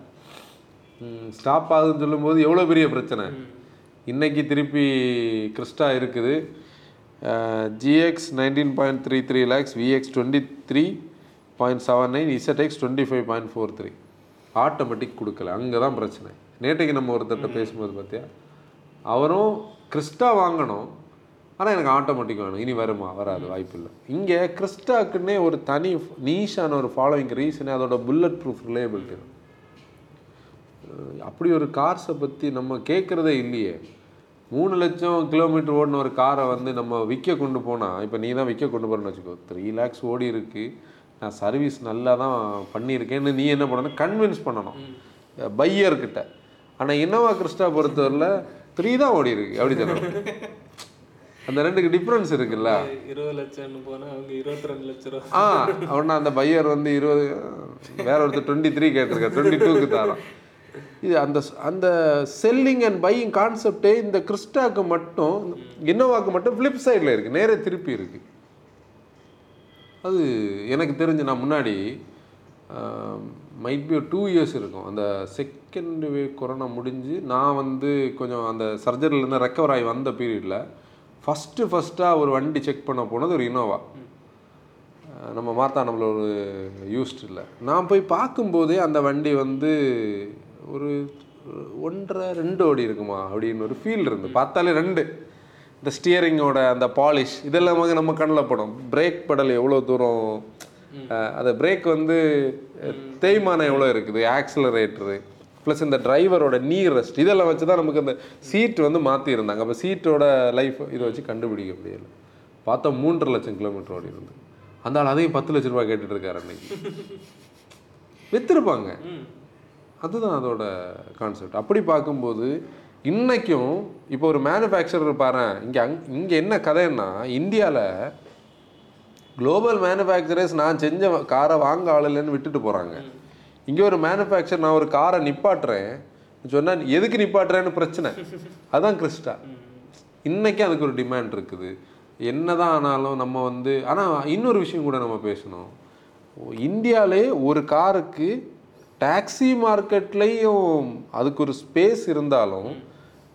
ஸ்டாப் ஆகுதுன்னு சொல்லும்போது எவ்வளோ பெரிய பிரச்சனை? இன்னைக்கு திருப்பி கிறிஸ்டா இருக்குது. GX nineteen point three three lakhs VX twenty three point seven nine ZX twenty five point four three automatic கொடுக்கல. அங்கே தான் பிரச்சனை. நேற்றைக்கு நம்ம ஒருத்தர்கிட்ட பேசும்போது பார்த்தியா அவரும் கிறிஸ்டா வாங்கணும். ஆனால் எனக்கு ஆட்டோமேட்டிக் வேணும். இனி வருமா? வராது வாய்ப்பு இல்லை இங்கே கிறிஸ்டாக்குன்னே ஒரு தனி நீஷான ஒரு ஃபாலோவிங் ரீசனே அதோட புல்லட் ப்ரூஃப் ரிலேபிலிட்டி தான் அப்படி ஒரு கார்ஸை பற்றி நம்ம கேட்குறதே இல்லையே. மூணு லட்சம் கிலோமீட்டர் ஓடின ஒரு காரை வந்து நம்ம விற்க கொண்டு போனால் இப்போ நீ தான் விற்க கொண்டு போகிறேன்னு வச்சுக்கோ. த்ரீ லேக்ஸ் ஓடி இருக்கு. நான் சர்வீஸ் நல்லா தான் பண்ணியிருக்கேன்னு நீ என்ன பண்ணணும்? கன்வின்ஸ் பண்ணணும். பையர்கிட்ட ஆனால் இன்னோவா கிறிஸ்டா பொறுத்தவரையில் த்ரீ தான் ஓடி இருக்கு. அப்படி சொல்லணும் அந்த ரெண்டுக்கு டிஃப்ரென்ஸ் இருக்குல்ல? இருபது லட்சம்னு போனா அவங்க இருபத்தி ரெண்டு லட்ச ரூபா. ஆ அவனா அந்த பையர் வந்து இருபது வேற ஒருத்தர் டுவெண்ட்டி த்ரீ கேட்டிருக்காரு டுவெண்ட்டி டூக்கு தரோம் இது அந்த அந்த செல்லிங் அண்ட் பையிங் கான்செப்டே இந்த கிறிஸ்டாக்கு மட்டும் இன்னோவாக்கு மட்டும் ஃப்ளிப் சைடில் இருக்குது நேரே திருப்பி இருக்கு. அது எனக்கு தெரிஞ்சு நான் முன்னாடி மைட் பி டூ இயர்ஸ் இருக்கும். அந்த செகண்ட் வேவ் கொரோனா முடிஞ்சு நான் வந்து கொஞ்சம் அந்த சர்ஜரிலேருந்து ரெக்கவர் ஆகி வந்த பீரியடில் ஃபஸ்ட்டு ஃபஸ்ட்டாக ஒரு வண்டி செக் பண்ண போனது ஒரு இனோவா நம்ம மார்த்தாண்டமில் ஒரு யூஸ்ட் இல்லை. நான் போய் பார்க்கும்போதே அந்த வண்டி வந்து ஒரு ஒன்றரை ரெண்டு ஓடி இருக்குமா அப்படின்னு ஒரு ஃபீல் இருந்து பார்த்தாலே ரெண்டு. இந்த ஸ்டியரிங்கோட அந்த பாலிஷ் இதெல்லாம் நம்ம கண்ணில் படும். பிரேக் பெடல் எவ்வளோ தூரம் அந்த பிரேக் வந்து தேய்மானம் எவ்வளோ இருக்குது? ஆக்சிலரேட்டரு ப்ளஸ் இந்த டிரைவரோட நீ ரெஸ்ட் இதெல்லாம் வச்சு தான் நமக்கு அந்த சீட் வந்து மாற்றிருந்தாங்க அப்போ சீட்டோட லைஃப் இதை வச்சு கண்டுபிடிக்க முடியல. பார்த்தா மூன்றரை லட்சம் கிலோமீட்டர் ஓடி இருந்து. அந்த ஆள் அதையும் பத்து லட்ச ரூபாய் கேட்டுட்டு இருக்காரு அன்னைக்கு. வித்திருப்பாங்க. அதுதான் அதோட கான்செப்ட் அப்படி பார்க்கும்போது இன்றைக்கும் இப்போ ஒரு மேனுஃபேக்சரர் பாரு இங்கே அங் இங்கே என்ன கதைன்னா இந்தியாவில் குளோபல் மேனுஃபேக்சரர்ஸ் நான் செஞ்ச காரை வாங்க ஆள் இல்லைன்னு விட்டுட்டு போகிறாங்க இங்கே ஒரு மேனுஃபேக்சர் நான் ஒரு காரை நிப்பாட்டுறேன். சொன்னால் எதுக்கு நிப்பாட்டுறேன்னு பிரச்சனை. அதான் கிறிஸ்டா. இன்றைக்கி அதுக்கு ஒரு டிமாண்ட் இருக்குது. என்னதான் ஆனாலும் நம்ம வந்து ஆனால் இன்னொரு விஷயம் கூட நம்ம பேசணும். இந்தியாவிலே ஒரு காருக்கு டாக்ஸி மார்க்கெட்லேயும் அதுக்கு ஒரு ஸ்பேஸ் இருந்தாலும்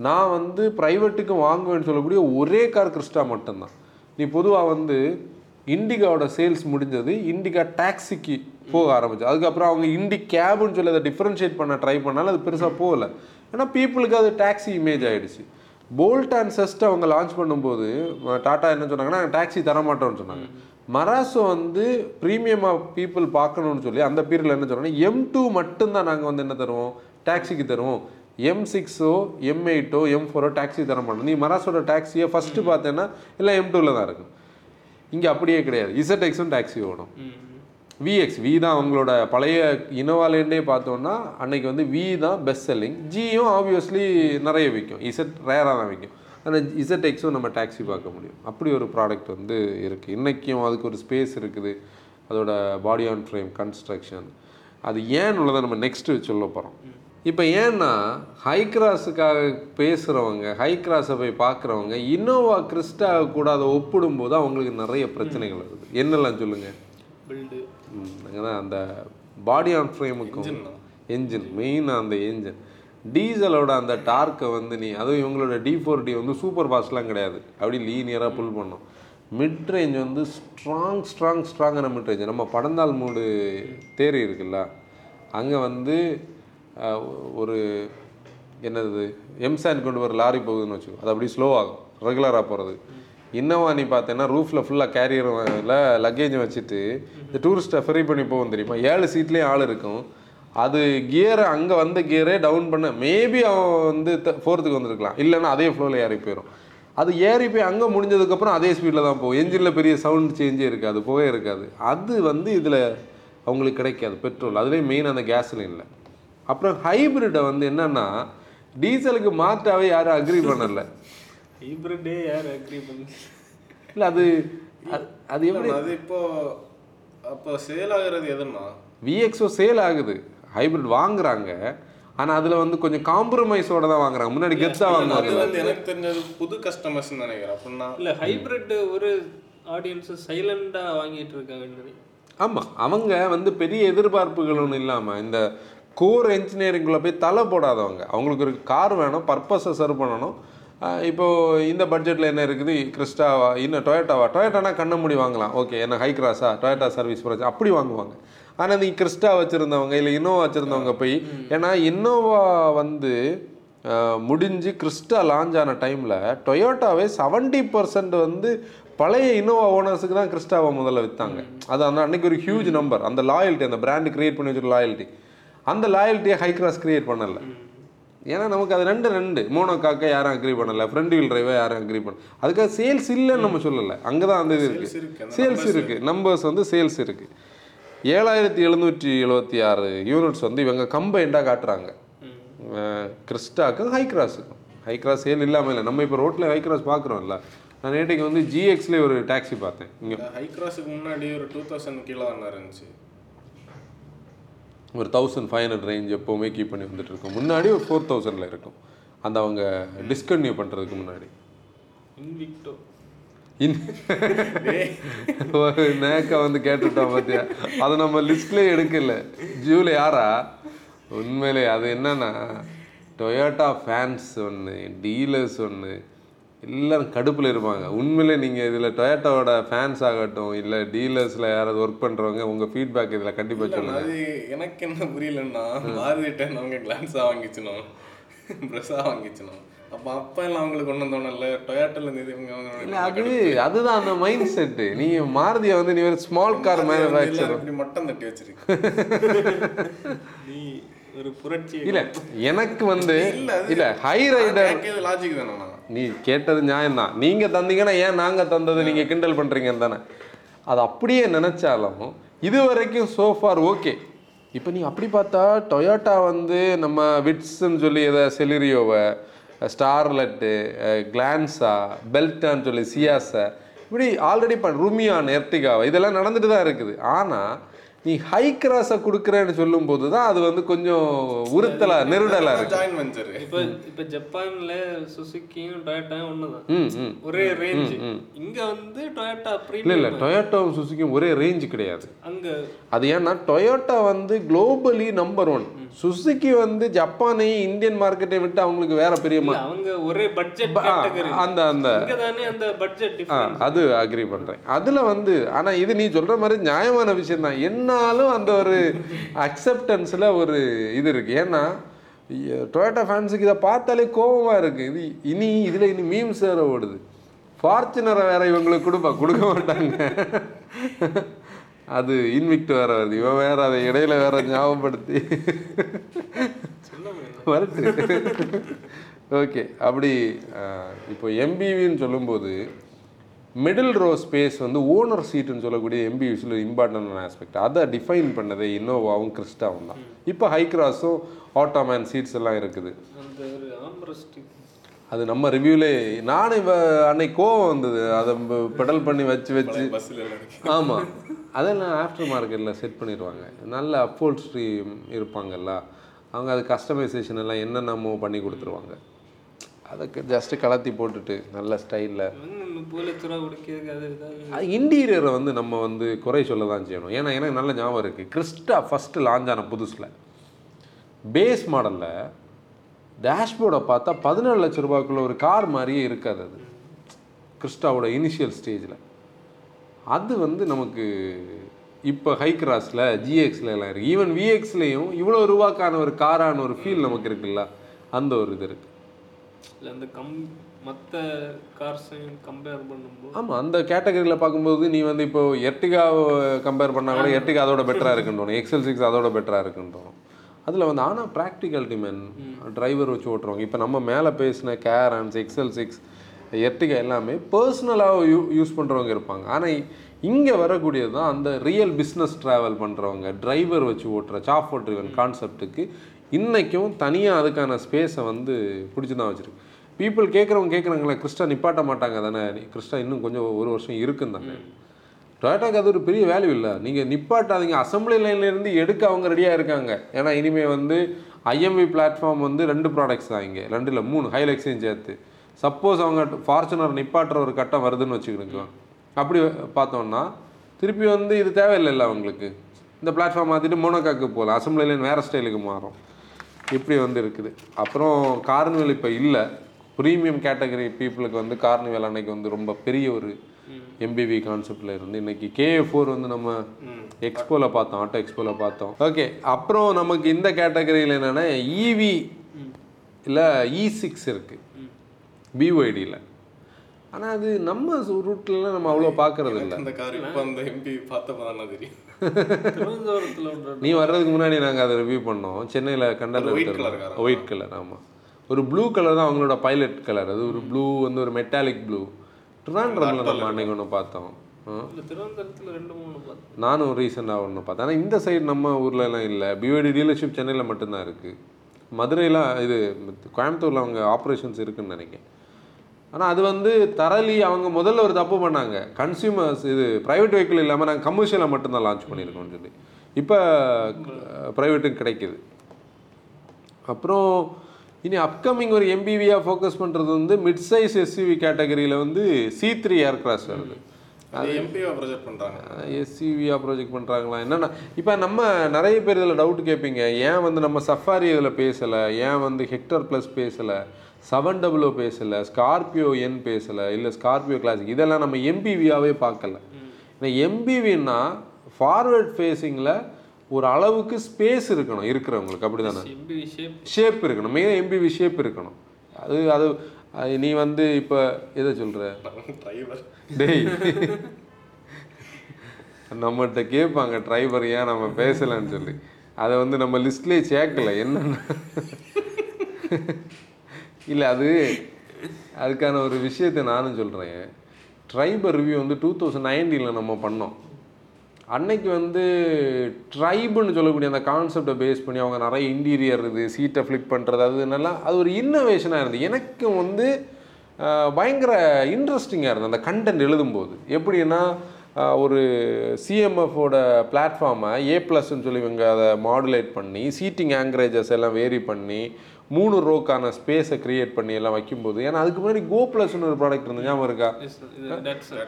நான் வந்து ப்ரைவேட்டுக்கு வாங்குவேன்னு சொல்லக்கூடிய ஒரே கார் கிறிஸ்டா மட்டும்தான். நீ பொதுவாக வந்து இண்டிகாவோட சேல்ஸ் முடிஞ்சது இண்டிகா டாக்ஸிக்கு போக ஆரம்பிச்சு அதுக்கப்புறம் அவங்க இண்டி கேபுன்னு சொல்லி அதை டிஃப்ரென்ஷியேட் பண்ண ட்ரை பண்ணாலும் அது பெருசாக போகல. ஏன்னா பீப்புளுக்கு அது டாக்ஸி இமேஜ் ஆகிடுச்சு போல்ட் அண்ட் செஸ்ட் அவங்க லான்ச் பண்ணும்போது டாட்டா என்ன சொன்னாங்கன்னா டாக்ஸி தர மாட்டோம்னு சொன்னாங்க. மராசோ வந்து ப்ரீமியமாக பீப்புள் பார்க்கணும்னு சொல்லி அந்த பீரியடில் என்ன சொன்னாங்கன்னா எம் டூ மட்டும்தான் நாங்கள் வந்து என்ன தருவோம்? டாக்ஸிக்கு தருவோம். எம் சிக்ஸோ எம் எயிட்டோ எம் ஃபோரோ டாக்ஸி தர மாட்டோம் நீ மராசோட டாக்ஸியை ஃபஸ்ட்டு பார்த்தேன்னா எல்லாம் எம் டூவில் தான் இருக்கும் இங்கே அப்படியே கிடையாது. இசட் எக்ஸும் டாக்ஸி ஓடும். விஎக்ஸ் வி தான் அவங்களோட பழைய இனோவாலேருந்தே பார்த்தோம்னா அன்னைக்கு வந்து வி தான் பெஸ்ட் செல்லிங் ஜியும் ஆப்வியஸ்லி நிறைய விற்கும் இசட் ரேராக தான் விற்கும் ஆனால் இசட் எக்ஸும் நம்ம டாக்ஸி பார்க்க முடியும். அப்படி ஒரு ப்ராடக்ட் வந்து இருக்குது இன்றைக்கும் அதுக்கு ஒரு ஸ்பேஸ் இருக்குது. அதோட பாடி ஆன் ஃப்ரேம் கன்ஸ்ட்ரக்ஷன் அது ஏன் உள்ளதை நம்ம நெக்ஸ்ட்டு சொல்ல போகிறோம் இப்போ ஏன்னா ஹை கிராஸுக்காக பேசுகிறவங்க ஹை கிராஸை போய் பார்க்குறவங்க இன்னோவா கிறிஸ்டா கூட அதை ஒப்பிடும்போது அவங்களுக்கு நிறைய பிரச்சனைகள் வருது. என்னெல்லாம் சொல்லுங்கள் பில்டு அங்கே தான் அந்த பாடி ஆன் ஃப்ரேமுக்கும் என்ஜின் மெயினாக அந்த என்ஜின் டீசலோட அந்த டார்க்கை வந்து நீ அதுவும் இவங்களோட டி ஃபோர் டி வந்து சூப்பர் ஃபாஸ்ட்லாம் கிடையாது. அப்படி லீனியராக புல் பண்ணும். மிட் ரேஞ்ச் வந்து ஸ்ட்ராங் ஸ்ட்ராங் ஸ்ட்ராங்கான மிட் ரேஞ்ச் நம்ம படந்தால் மூடு தேரி இருக்குல்ல அங்கே வந்து ஒரு என்னது எம்சான் கொண்டு வர லாரி போகுதுன்னு வச்சுக்கோ அது அப்படி ஸ்லோ ஆகும் ரெகுலராக போகிறது இன்னோவா நீ பார்த்தேன்னா ரூஃபில் ஃபுல்லாக கேரியரில் லக்கேஜ் வச்சுட்டு இந்த டூரிஸ்ட்டை ஃப்ரீ பண்ணி போகும் தெரியுமா? ஏழு சீட்லேயும் ஆள் இருக்கும். அது கியரை அங்கே வந்த கியரே டவுன் பண்ண மேபி அவன் வந்து ஃபோர்த்துக்கு வந்திருக்கலாம். இல்லைன்னா அதே ஃப்ளோவில் ஏறி போயிடும் அது ஏறி போய் அங்கே முடிஞ்சதுக்கப்புறம் அதே ஸ்பீடில் தான் போகும். என்ஜினில் பெரிய சவுண்ட் சேஞ்சே இருக்காது புகையே இருக்காது. அது வந்து இதில் அவங்களுக்கு கிடைக்காது பெட்ரோல் அதுலேயும் மெயின் அந்த கேஸ்லின்ல அப்புறம் ஹைபிரிட்டை வந்து என்னன்னா டீசலுக்கு மாற்றாவே யாரும் அக்ரி பண்ணல. ஹைப்ரிட்டே யார் அக்ரி பண்ணி இல்லை அது அது- அது எப்படி? அது இப்போ அப்போ சேல் ஆகுறது எதுன்னா? விஎக்ஸோ சேல் ஆகுது. ஹைபிரிட் வாங்குறாங்க. ஆனால் அதில் வந்து கொஞ்சம் காம்ப்ரமைஸோட தான் வாங்குறாங்க. முன்னாடி கெத்தாக அது வாங்குவாங்க. வந்து எனக்கு தெரிஞ்சது புது கஸ்டமர்ஸ் நினைக்கிறேன். அப்படின்னா இல்ல ஹைப்ரிட் ஒரு ஆடியன்ஸ் சைலண்டா வாங்கிட்டு இருக்காங்கன்னு நினைக்கிறேன். ஆமாம் அவங்க வந்து பெரிய எதிர்பார்ப்புகள் ஒன்றும் இல்லாமல் இந்த கோர் என்ஜினியரிங்குள்ளே போய் தலை போடாதவங்க. அவங்களுக்கு ஒரு கார் வேணும் பர்பஸை சர்வ் பண்ணணும். ஆஹ் இப்போ இந்த பட்ஜெட்டில் என்ன இருக்குது? கிறிஸ்டாவா இன்னும் டொயேட்டாவா டொயேட்டானா கண்ண மூடி வாங்கலாம். ஓகே என்ன ஹை கிராஸா டொயேட்டா சர்வீஸ் பிரச்சனை அப்படி வாங்குவாங்க. ஆனால் நீ கிறிஸ்டா வச்சுருந்தவங்க இல்லை இன்னோவா வச்சுருந்தவங்க போய் ஏன்னா இன்னோவா வந்து முடிஞ்சு கிறிஸ்டா லான்ச் ஆன டைமில் டொயோட்டாவே செவன்ட்டி பர்சன்ட் வந்து பழைய இன்னோவா ஓனர்ஸுக்கு தான் கிறிஸ்டாவை முதல்ல விற்றாங்க அது அந்த அன்னைக்கு ஒரு ஹியூஜ் நம்பர் அந்த லாயல்ட்டி அந்த பிராண்டு கிரியேட் பண்ணி வச்சிருக்க லாயல்ட்டி அந்த லாயல்ட்டியை ஹை கிராஸ் கிரியேட் பண்ணல. ஏன்னா நமக்கு அது ரெண்டு ரெண்டு. மோனோ காக்க யாரும் அக்ரி பண்ணல. ஃப்ரண்ட் வீல் டிரைவை யாரும் அக்ரி பண்ணல அதுக்காக சேல்ஸ் இல்லைன்னு நம்ம சொல்லலை. அங்கே தான் அந்த இது இருக்கு. இருக்கு. அந்த சேல்ஸ் இருக்கு. நம்பர்ஸ் வந்து சேல்ஸ் இருக்கு. ஏழாயிரத்தி எழுநூற்றி எழுபத்தி ஆறு யூனிட்ஸ் வந்து இவங்க கம்பைண்டாக காட்டுறாங்க. கிறிஸ்டாக்கும் ஹை கிராஸுக்கும் ஹை கிராஸ் சேல் இல்லாமல் இல்லை. நம்ம இப்போ ரோட்டில் ஹை கிராஸ் பார்க்குறோம்ல. நான் நேற்றுக்கு வந்து ஜிஎக்ஸ்லேயே ஒரு டாக்ஸி பார்த்தேன். இங்கே ஹை கிராஸுக்கு முன்னாடி ஒரு டூ தௌசண்ட் கீழே தானே இருந்துச்சு. ஒரு தௌசண்ட் ஃபைவ் ஹண்ட்ரட் ரேஞ்ச் எப்போவுமே கீப் பண்ணி வந்துட்டு இருக்கும் முன்னாடி ஒரு ஃபோர் தௌசண்டில் இருக்கும். அந்த அவங்க டிஸ்கன்டினியூ பண்ணுறதுக்கு முன்னாடி. இன்விக்டோ நேக்க வந்து கேட்டுட்டோம் பார்த்தியா அது நம்ம லிஸ்ட்லேயே எடுக்கல. ஜூலை யாரா? உண்மையிலே அது என்னன்னா டொயோட்டா ஃபேன்ஸ் ஒன்று டீலர்ஸ் ஒன்று எல்லாரும் கடுப்பில் இருப்பாங்க. உண்மையிலே நீங்கள் இதில் டொயோட்டாவோட ஃபேன்ஸ் ஆகட்டும் இல்லை டீலர்ஸில் யாராவது ஒர்க் பண்ணுறவங்க உங்கள் ஃபீட்பேக் இதில் கண்டிப்பாக சொல்லுங்கள் அது எனக்கு என்ன புரியலன்னா மாருதிட்ட அவங்க கிளான்ஸாக வாங்கிச்சினோம். ப்ரெஸ்ஸாக வாங்கிச்சினோம். அப்போ அப்போ எல்லாம் அவங்களுக்கு ஒன்றும் தோணல. டொயாட்டோல இருந்து இவங்க இல்லை. அது அதுதான் அந்த மைண்ட் செட்டு நீ மாருதியை வந்து நீ ஒரு ஸ்மால் கார் வந்து மேனுஃபேக்சர் இப்படி மட்டம் தட்டி வச்சிருக்கு. நீ ஒரு புரட்சி இல்ல எனக்கு வந்து இல்ல, இல்ல ஹை ரைடர் லாஜிக் தானே நீ கேட்டது நியாயம்தான். நீங்கள் தந்தீங்கன்னா ஏன் நாங்கள் தந்தது? நீங்கள் கிண்டல் பண்ணுறீங்கன்னு தானே. அது அப்படியே நினச்சாலும் இது வரைக்கும் சோஃபார் ஓகே இப்போ நீ அப்படி பார்த்தா டொயோட்டா வந்து நம்ம விட்ஸ்ன்னு சொல்லி எதை செலிரியோவை ஸ்டார்லெட்டு கிளான்ஸா பெல்டான்னு சொல்லி சியாஸை இப்படி ஆல்ரெடி ப ருமியான் எர்த்திகாவை இதெல்லாம் நடந்துட்டு தான் இருக்குது. ஆனால் நீ ஹை கிராஸை கொடுக்குறேன்னு சொல்லும்போது தான் அது வந்து கொஞ்சம் உறுத்தலா நெருடலா இருக்கு. ஜாயின் வெஞ்சர் இப்ப இப்ப ஜப்பான்ல சுசுக்கியும் டொயோட்டாயும் ஒண்ணுதான். ஒரே ரேஞ்ச் இங்க வந்து டொயோட்டா இல்லை பிரீமியம் இல்லை டொயோட்டாவும் சுசுக்கியும் ஒரே ரேஞ்சு கிடையாது. அங்க அது ஏன்னா டொயோட்டா வந்து குளோபலி நம்பர் ஒன் சுசுக்கி வந்து ஜப்பானையும் இந்தியன் மார்க்கெட்டை விட்டு அவங்களுக்கு வேற பெரிய அவங்க ஒரே பட்ஜெட் அந்த அந்த. இங்க தானே அந்த பட்ஜெட் அது அக்ரி பண்றேன். அதுல வந்து ஆனா இது நீ சொல்ற மாதிரி நியாயமான விஷயம் தான் இருந்தாலும் அந்த ஒரு அக்செப்டன்ஸில் ஒரு இது இருக்கு. ஏன்னா டொயோட்டா ஃபேன்ஸுக்கு இதை பார்த்தாலே கோபமாக இருக்கு. இது இனி இதில் இனி மீம்ஸ் வேற ஓடுது. ஃபார்ச்சுனரை வேற இவங்களுக்கு கொடுப்பா. கொடுக்க மாட்டாங்க. அது இன்விக்ட் வேற வருது. இவன் வேற அதை இடையில வேற ஞாபகப்படுத்தி. வருது. ஓகே. அப்படி இப்போ எம்பிவின்னு சொல்லும்போது மிடில் ரோ ஸ்பேஸ் வந்து ஓனர் சீட்டுன்னு சொல்லக்கூடிய எம்பிவிஸில் இம்பார்ட்டன்டான ஆஸ்பெக்ட் அதை டிஃபைன் பண்ணதே இன்னோவாவும் கிறிஸ்டாவும் தான். இப்போ ஹை கிராஸும் ஆட்டோமேன் சீட்ஸ் எல்லாம் இருக்குது. அது நம்ம ரிவ்யூலே நானும் இவ அன்னைக்கு கோவம் வந்தது. அதை பெடல் பண்ணி வச்சு வச்சு. ஆமாம் அதெல்லாம் ஆஃப்டர் மார்க்கெட்டில் செட் பண்ணிடுவாங்க. நல்ல அப்போல்ஸ்ட்ரி இருப்பாங்கல்ல அவங்க அது கஸ்டமைசேஷன் எல்லாம் என்னென்னமோ பண்ணி கொடுத்துருவாங்க. அதுக்கு ஜஸ்ட்டு கலத்தி போட்டுட்டு நல்ல ஸ்டைலில் இன்டீரியரை வந்து நம்ம வந்து குறை சொல்ல தான் செய்யணும். ஏன்னா எனக்கு நல்ல ஞாபகம் இருக்குது கிறிஸ்டா ஃபஸ்ட்டு லான்ச் ஆன புதுசில். பேஸ் மாடலில் டேஷ்போர்டை பார்த்தா பதினேழு லட்ச ரூபாய்க்குள்ள ஒரு கார் மாதிரியே இருக்காது அது. கிறிஸ்டாவோட இனிஷியல் ஸ்டேஜில் அது வந்து நமக்கு இப்போ ஹை கிராஸில் ஜிஎக்ஸில் எல்லாம் இருக்குது ஈவன் விஎக்ஸ்லேயும் இவ்வளோ ரூபாக்கான ஒரு காரான ஒரு ஃபீல் நமக்கு இருக்குல்ல? அந்த ஒரு இது இருக்குது இல்லை அந்த கம் மற்ற கார்ஸையும் கம்பேர் பண்ணும்போது ஆமாம் அந்த கேட்டகரியில் பார்க்கும்போது நீ வந்து இப்போ எர்டிகாவை கம்பேர் பண்ணால் கூட எர்டிகா அதோட பெட்டராக இருக்குன்னு எக்ஸல் சிக்ஸ் அதோட பெட்டராக இருக்குன்னு அதில் வந்து ஆனால் ப்ராக்டிகாலிட்டி மேன் டிரைவர் வச்சு ஓட்டுறவங்க. இப்போ நம்ம மேலே பேசின கேரன்ஸ் எக்ஸல் சிக்ஸ் எர்டிகா எல்லாமே பர்சனலாக யூ யூஸ் பண்ணுறவங்க இருப்பாங்க. ஆனால் இங்கே வரக்கூடியது தான் அந்த ரியல் பிஸ்னஸ் ட்ராவல் பண்ணுறவங்க டிரைவர் வச்சு ஓட்டுற சாஃப் ட்ரிவன் கான்செப்ட்டுக்கு இன்றைக்கும் தனியாக அதுக்கான ஸ்பேஸை வந்து பிடிச்சி தான் வச்சுருக்கு. பீப்புள் கேட்குறவங்க கேட்குறாங்களே கிறிஸ்டா நிப்பாட்ட மாட்டாங்க தானே? கிறிஸ்டா இன்னும் கொஞ்சம் ஒரு வருஷம் இருக்குன்னு தானே? டொயோட்டாக்கு அது ஒரு பெரிய வேல்யூ இல்லை. நீங்கள் நிப்பாட்டாதீங்க. அசம்பிளி லைன்லேருந்து எடுக்க அவங்க ரெடியாக இருக்காங்க. ஏன்னா இனிமேல் வந்து ஐஎம்வி பிளாட்ஃபார்ம் வந்து ரெண்டு ப்ராடக்ட்ஸ் தான் இங்கே. ரெண்டு இல்லை மூணு. ஹைலெக்ஸையும் சேர்த்து. சப்போஸ் அவங்க ஃபார்ச்சுனர் நிப்பாட்டுற ஒரு கட்டம் வருதுன்னு வச்சுக்கிடுங்க. அப்படி பார்த்தோம்னா திருப்பி வந்து இது தேவையில்லைல்ல அவங்களுக்கு. இந்த பிளாட்ஃபார்ம் மாற்றிட்டு மோனோகாக்கு போகலாம். அசம்பிளி லைன் வேறு ஸ்டைலுக்கு மாறும். இப்படி வந்து இருக்குது. அப்புறம் கார்னிவல் இப்போ இல்லை. ப்ரீமியம் கேட்டகரி பீப்புளுக்கு வந்து கார்னிவல் அன்னைக்கு வந்து ரொம்ப பெரிய ஒரு எம்பிவி கான்செப்டில் இருந்து இன்னைக்கு கேஏ ஃபோர் வந்து நம்ம எக்ஸ்போவில் பார்த்தோம் ஆட்டோ எக்ஸ்போவில் பார்த்தோம். ஓகே அப்புறம் நமக்கு இந்த கேட்டகரியில் என்னென்னா இவி இல்லை இ சிக்ஸ் இருக்குது பிஒய்டியில் ஆனால் அது நம்ம ரூட்லலாம் நம்ம அவ்வளோ பார்க்கறது இல்லை. அந்த கார் இப்போ அந்த எம்பி பார்த்தப்போ தானே தெரியும். நீ வர்றதுக்கு முன்னாடி நாங்கள் அதை ரிவ்யூ பண்ணோம். சென்னையில் கண்டல் ஒயிட் கலர் ஆமாம் ஒரு ப்ளூ கலர் தான் அவங்களோட பைலட் கலர் அது ஒரு ப்ளூ வந்து ஒரு மெட்டாலிக் ப்ளூ ட்ரிவாண்ட்ரமில் நம்ம அன்னைக்கு ஒன்று பார்த்தோம். நானும் ரீசெண்டாக ஒன்று பார்த்தேன். ஆனால் இந்த சைடு நம்ம ஊர்ல எல்லாம் இல்லை. பிஓடி டீலர்ஷிப் சென்னையில் மட்டும்தான் இருக்குது மதுரையில் இது கோயம்புத்தூரில் அவங்க ஆப்ரேஷன்ஸ் இருக்குன்னு நினைக்கிறேன். ஆனால் அது வந்து தரலி அவங்க முதல்ல ஒரு தப்பு பண்ணாங்க. கன்சியூமர்ஸ் இது ப்ரைவேட் வெஹிக்கிள் இல்லாமல் நாங்கள் கமர்ஷியலாக மட்டும்தான் லான்ச் பண்ணியிருக்கோம்னு சொல்லி. இப்போ ப்ரைவேட்டுக்கு கிடைக்குது. அப்புறம் இனி அப்கமிங் ஒரு எம்பிவியாக ஃபோக்கஸ் பண்ணுறது வந்து மிட் சைஸ் எஸ்யூவி கேட்டகரியில் வந்து சி த்ரீ ஏர்கிராஃப்ட் வருது. அது எம்பியை ப்ரொஜெக்ட் பண்ணுறாங்க எஸ்யூவியாக ப்ராஜெக்ட் பண்ணுறாங்களா என்னென்னா இப்போ நம்ம நிறைய பேர் இதில் டவுட் கேட்பீங்க ஏன் வந்து நம்ம சஃபாரி இதில் பேசலை? ஏன் வந்து ஹெக்டர் ப்ளஸ் பேசலை? செவன் டபுள்ஓ பேசலை? ஸ்கார்பியோ என் பேசலை? இல்லை ஸ்கார்பியோ கிளாசிக் இதெல்லாம் நம்ம எம்பிவியாவே பார்க்கல. ஏன்னா எம்பிவின்னா ஃபார்வர்ட் ஃபேஸிங்கில் ஒரு அளவுக்கு ஸ்பேஸ் இருக்கணும் இருக்கிறவங்களுக்கு. அப்படி தானே எம்பி ஷேப் ஷேப் இருக்கணும். மெயின் எம்பிவி ஷேப் இருக்கணும். அது அது அது நீ வந்து இப்போ எதை சொல்கிற டிரைவர் டேய். நம்மகிட்ட கேட்பாங்க டிரைவர் ஏன் நம்ம பேசலன்னு சொல்லி. அதை வந்து நம்ம லிஸ்ட்லேயே சேர்க்கல. என்னன்னா? இல்லை அது அதுக்கான ஒரு விஷயத்தை நானும் சொல்கிறேன் ட்ரைபர் ரிவ்யூ வந்து டூ தௌசண்ட் நைன்டீனில் நம்ம பண்ணோம். அன்னைக்கு வந்து ட்ரைபுன்னு சொல்லக்கூடிய அந்த கான்செப்டை பேஸ் பண்ணி அவங்க நிறைய இன்டீரியர் இது சீட்டை ஃப்ளிப் பண்ணுறது அது நல்லா அது ஒரு இன்னோவேஷனாக இருந்தது. எனக்கும் வந்து பயங்கர இன்ட்ரெஸ்டிங்காக இருந்தது அந்த கண்டென்ட் எழுதும்போது. எப்படின்னா ஒரு சிஎம்எஃபோட பிளாட்ஃபார்மை ஏ ப்ளஸ்ன்னு சொல்லி இவங்க அதை மாடுலேட் பண்ணி சீட்டிங் ஆங்கரேஜஸ் எல்லாம் வேரி பண்ணி மூணு ரோக்கான ஸ்பேஸை கிரியேட் பண்ணி எல்லாம் வைக்கும்போது ஏன்னா அதுக்கு முன்னாடி கோ ப்ளஸ்னு ஒரு ப்ராடக்ட் இருந்தது ஞாபகம் இருக்கா.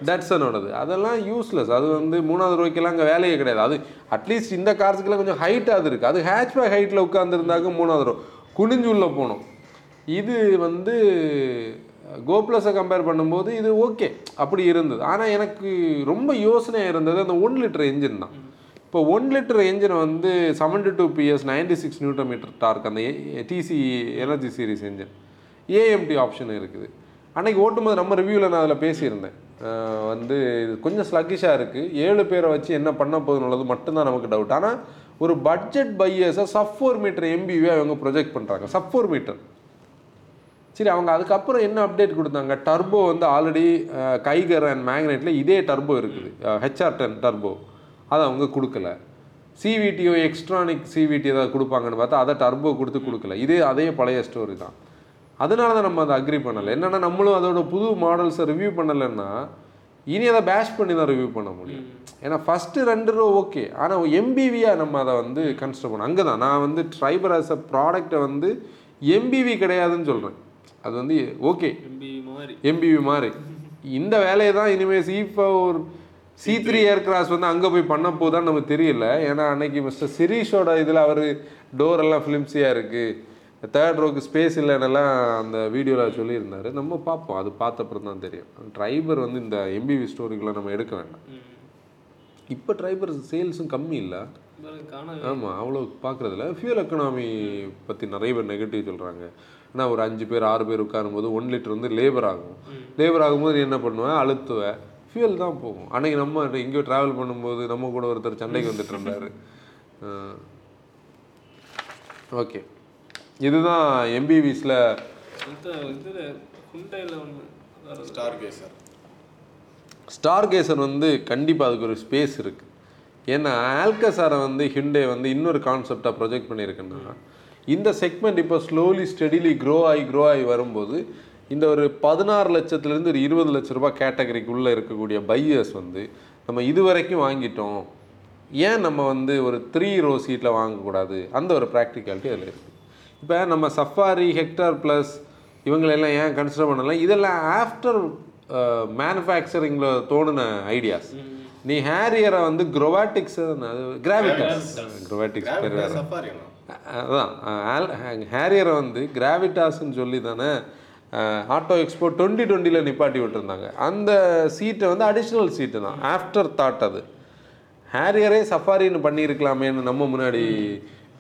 டட்சனோடது அதெல்லாம் யூஸ்லெஸ் அது வந்து மூணாவது ரூபாய்க்கெல்லாம் அங்கே வேலையே கிடையாது. அது அட்லீஸ்ட் இந்த கார்ஸுக்கெல்லாம் கொஞ்சம் ஹைட்டாக இருக்குது அது ஹேட்ச்பேக் ஹைட்டில் உட்காந்துருந்தாக்க மூணாவது ரூபா குனிஞ்சு உள்ள போகணும். இது வந்து கோ ப்ளஸை கம்பேர் பண்ணும்போது இது ஓகே அப்படி இருந்தது. ஆனால் எனக்கு ரொம்ப யோசனையாக இருந்தது அந்த ஒன் லிட்டர் என்ஜின் தான். இப்போ ஒன் லிட்டர் என்ஜின் வந்து seventy two PS ninety six newton metre torque அந்த DC energy series engine AMT option இருக்குது. அன்னைக்கு ஓட்டும்போது நம்ம ரிவ்யூவில் நான் அதில் பேசியிருந்தேன். வந்து இது கொஞ்சம் ஸ்லக்கிஷாக இருக்குது ஏழு பேரை வச்சு என்ன பண்ண போகுதுன்னுள்ளது மட்டும்தான் நமக்கு டவுட் ஆனால் ஒரு பட்ஜெட் பையர்ஸை சப் ஃபோர் மீட்டர் எம்பிவே அவங்க ப்ரொஜெக்ட் பண்ணுறாங்க சப் ஃபோர் மீட்டர் சரி அவங்க அதுக்கப்புறம் என்ன அப்டேட் கொடுத்தாங்க? டர்போ வந்து ஆல்ரெடி கைகர் அண்ட் மேக்னெட்டில் இதே டர்போ இருக்குது. ஹெச்ஆர் டென் டர்போ அதை அவங்க கொடுக்கல. சிவிடிஓ எக்ஸ்ட்ரானிக் சிவிடி ஏதாவது கொடுப்பாங்கன்னு பார்த்தா அதை டர்போ கொடுத்து கொடுக்கல. இதே அதே பழைய ஸ்டோரி தான். அதனால தான் நம்ம அதை அக்ரி பண்ணலை. என்னென்னா நம்மளும் அதோட புது மாடல்ஸை ரிவ்யூ பண்ணலைன்னா இனி அதை பேஷ் பண்ணி தான் ரிவ்யூ பண்ண முடியும். ஏன்னா ஃபஸ்ட்டு ரெண்டு ரூபா ஓகே ஆனால் எம்பிவியாக நம்ம அதை வந்து கன்சிடர் பண்ணோம். அங்கே தான். நான் வந்து ட்ரைபர் ஆஸ் அ ப்ராடக்ட்டை வந்து எம்பிவி கிடையாதுன்னு சொல்கிறேன் அது வந்து ஓகே எம்பிவி மாதிரி. இந்த வேலையை தான் இனிமேல் C four C three Aircross வந்து அங்கே போய் பண்ண போதான்னு நமக்கு தெரியல. ஏன்னா அன்னைக்கு மிஸ்டர் சிரீஷோட இதில் அவர் டோர் எல்லாம் ஃபிலிம்ஸியாக இருக்குது தேர்ட் ரோக்கு ஸ்பேஸ் இல்லைன்னெல்லாம் அந்த வீடியோவில் சொல்லியிருந்தாரு. நம்ம பார்ப்போம். அது பார்த்த தான் தெரியும். ட்ரைபர் வந்து இந்த எம்பிவி ஸ்டோரிக்குள்ளே நம்ம எடுக்க வேண்டாம். இப்போ ட்ரைபர் சேல்ஸும் கம்மி இல்லை. ஆமாம் அவ்வளோ பார்க்குறதில்ல ஃபியூல் எக்கனாமி பற்றி நிறைய பேர் நெகட்டிவ் சொல்கிறாங்க ஏன்னா ஒரு அஞ்சு பேர் ஆறு பேர் உட்காரும்போது ஒன் லிட்டர் வந்து லேபர் ஆகும். லேபர் ஆகும்போது நீ என்ன பண்ணுவேன் அழுத்துவேன் ஃபியூல் தான் போகும். அன்னைக்கு நம்ம எங்கேயோ ட்ராவல் பண்ணும்போது நம்ம கூட ஒருத்தர் சண்டைக்கு வந்துட்டு இருந்தார். ஓகே இதுதான் எம்பிவிஸில். ஸ்டார் கேசர் ஸ்டார் கேசர் வந்து கண்டிப்பாக அதுக்கு ஒரு ஸ்பேஸ் இருக்குது ஏன்னா ஆல்கசாரை வந்து ஹிண்டே வந்து இன்னொரு கான்செப்டாக ப்ரொஜெக்ட் பண்ணியிருக்குன்னா இந்த செக்மெண்ட் இப்போ ஸ்லோலி ஸ்டெடிலி க்ரோ ஆகி க்ரோ ஆகி வரும்போது இந்த ஒரு பதினாறு லட்சத்துலேருந்து ஒரு இருபது லட்ச ரூபாய் கேட்டகரிக்குள்ளே இருக்கக்கூடிய பையர்ஸ் வந்து நம்ம இது வரைக்கும் வாங்கிட்டோம். ஏன் நம்ம வந்து ஒரு த்ரீ ரோ சீட்டில் வாங்கக்கூடாது? அந்த ஒரு ப்ராக்டிகாலிட்டி அதில் இருக்குது இப்போ நம்ம சஃபாரி ஹெக்டார் ப்ளஸ் இவங்களெல்லாம் ஏன் கன்சிடர் பண்ணலாம் இதெல்லாம் ஆஃப்டர் மேனுஃபேக்சரிங்கில் தோணுன ஐடியாஸ் நீ ஹேரியரை வந்து குரோவாட்டிக்ஸ் கிராவிட்டாஸ் குரோவாட்டிக்ஸ் பேர் அதான். ஹேரியரை வந்து கிராவிட்டாஸ்ன்னு சொல்லி தானே ஆட்டோ எக்ஸ்போ டுவெண்ட்டி டுவெண்ட்டியில் நிப்பாட்டி விட்டுருந்தாங்க. அந்த சீட்டை வந்து அடிஷ்னல் சீட்டு தான். ஆஃப்டர் தாட் அது. ஹேரியரே சஃபாரின்னு பண்ணியிருக்கலாமேன்னு நம்ம முன்னாடி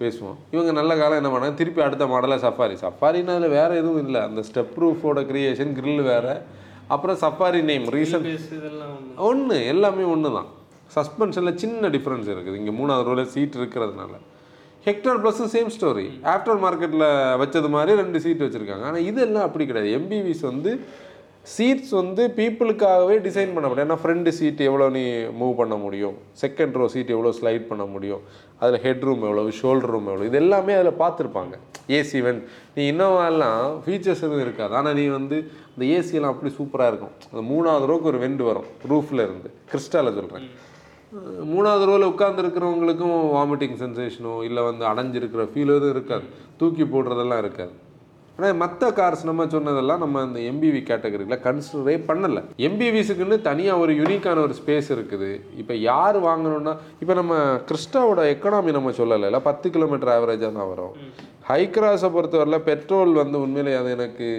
பேசுவோம். இவங்க நல்ல காலம் என்ன பண்ணாங்க? திருப்பி அடுத்த மாடலாக சஃபாரி. சஃபாரின்னு அதில் வேறு எதுவும் இல்லை. அந்த ஸ்டெப் ப்ரூஃபோட கிரியேஷன் grill வேறு. அப்புறம் சஃபாரி நேம் ரீசன் ஒன்று எல்லாமே ஒன்று தான் சஸ்பென்ஷனில் சின்ன டிஃப்ரென்ஸ் இருக்குது. இங்கே மூணாவது ரோல சீட் இருக்கிறதுனால. ஹெக்டார் ப்ளஸும் சேம் ஸ்டோரி ஆஃப்டர் மார்க்கெட்டில் வச்சது மாதிரி ரெண்டு சீட் வச்சுருக்காங்க. ஆனால் இதெல்லாம் அப்படி கிடையாது. எம்பிவிஸ் வந்து சீட்ஸ் வந்து பீப்புளுக்காகவே டிசைன் பண்ணப்படும். ஏன்னா ஃப்ரண்ட் சீட் எவ்வளோ நீ மூவ் பண்ண முடியும்? செகண்ட் ரோ சீட் எவ்வளோ ஸ்லைட் பண்ண முடியும்? அதில் ஹெட் ரூம் எவ்வளோ ஷோல்டர் ரூம் எவ்வளோ இது எல்லாமே அதில் பார்த்துருப்பாங்க. ஏசி வென் நீ இன்னோவாலாம் ஃபீச்சர்ஸ் எதுவும் இருக்காது. ஆனால் நீ வந்து இந்த ஏசியெல்லாம் அப்படி சூப்பராக இருக்கும். அந்த மூணாவது ரோக்கு ஒரு வெண்டு வரும். ரூஃபில் இருந்து. கிறிஸ்டாலில் சொல்கிறேன் மூணாவது ரோவில் உட்காந்துருக்கிறவங்களுக்கும் வாமிட்டிங் சென்சேஷனோ இல்லை வந்து அடைஞ்சிருக்கிற ஃபீல் எதுவும் இருக்காது. தூக்கி போடுறதெல்லாம் இருக்காது. ஆனால் மற்ற கார்ஸ் நம்ம சொன்னதெல்லாம் நம்ம இந்த எம்பிவி கேட்டகரியில் கன்சிடரே பண்ணலை. எம்பிவிஸுக்குன்னு தனியாக ஒரு யூனிக்கான ஒரு ஸ்பேஸ் இருக்குது. இப்போ யார் வாங்கணும்னா இப்போ நம்ம கிறிஸ்டாவோட எக்கனாமி நம்ம சொல்லலை. இல்லை பத்து கிலோமீட்டர் ஆவரேஜாக தான் வரும். ஹை கிராஸை பொறுத்தவரையில் பெட்ரோல் வந்து உண்மையிலே அது எனக்கு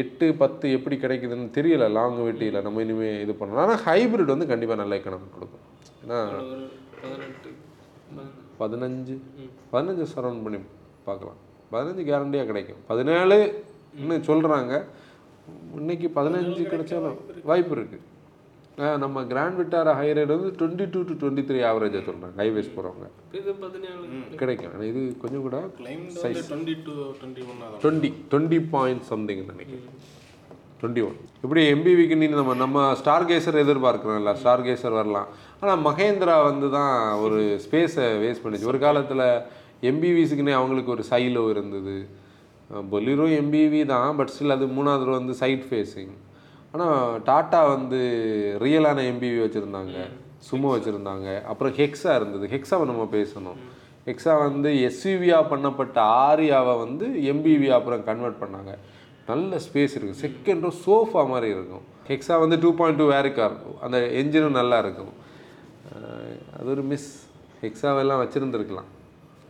எட்டு பத்து எப்படி கிடைக்குதுன்னு தெரியல. லாங் வெட்டியில் நம்ம இனிமேல் இது பண்ணலாம் ஆனால் ஹைபிரிட் வந்து கண்டிப்பாக நல்ல எக்கனாமி கொடுக்கும். ஏன்னா. பதினஞ்சு. பதினஞ்சு சரௌண்ட் பண்ணி பார்க்கலாம். பதினஞ்சு கேரண்டியாக கிடைக்கும். பதினேழு இன்னும் சொல்கிறாங்க இன்னைக்கு பதினஞ்சு கிடைச்சாலும் வாய்ப்பு இருக்குது நம்ம கிராண்ட் விட்டார ஹை ரேட் வந்து twenty two to twenty three ஆவரேஜாக சொல்கிறாங்க ஹைவேஸ் போகிறவங்க கிடைக்கும். ஆனால் இது கொஞ்சம் கூட வந்து டுவெண்ட்டி டுவெண்ட்டி பாயிண்ட் சம்திங் நினைக்கிறேன். டுவெண்ட்டி ஒன் இப்படி எம்பிவிக்கு நம்ம நம்ம ஸ்டார் கேசர் எதிர்பார்க்குறோம்ல. ஸ்டார் கேசர் வரலாம். ஆனால் மகேந்திரா வந்து தான் ஒரு ஸ்பேஸை வேஸ்ட் பண்ணுச்சு. ஒரு காலத்தில் எம்பிவிஸுக்குன்னே அவங்களுக்கு ஒரு சைலோ இருந்தது. பொலிரோ எம்பிவி தான் பட் ஸ்டில் அது மூணாவது வந்து சைட் ஃபேஸிங் ஆனால் டாட்டா வந்து ரியலான எம்பிவி வச்சுருந்தாங்க. சுமோ வச்சுருந்தாங்க. அப்புறம் ஹெக்ஸா இருந்தது. ஹெக்ஸாவை நம்ம பேசணும். ஹெக்ஸா வந்து எஸ்யூவியாக பண்ணப்பட்ட ஆரியாவை வந்து எம்பிவி அப்புறம் கன்வெர்ட் பண்ணாங்க. நல்ல ஸ்பேஸ் இருக்குது செகண்ட் ரோ சோஃபா மாதிரி இருக்கும். ஹெக்ஸா வந்து டூ பாயிண்ட் டூ வேரிக்கார் அந்த என்ஜினும் நல்லா இருக்கும். அது ஒரு மிஸ் ஹெக்ஸாவெல்லாம் வச்சுருந்துருக்கலாம்.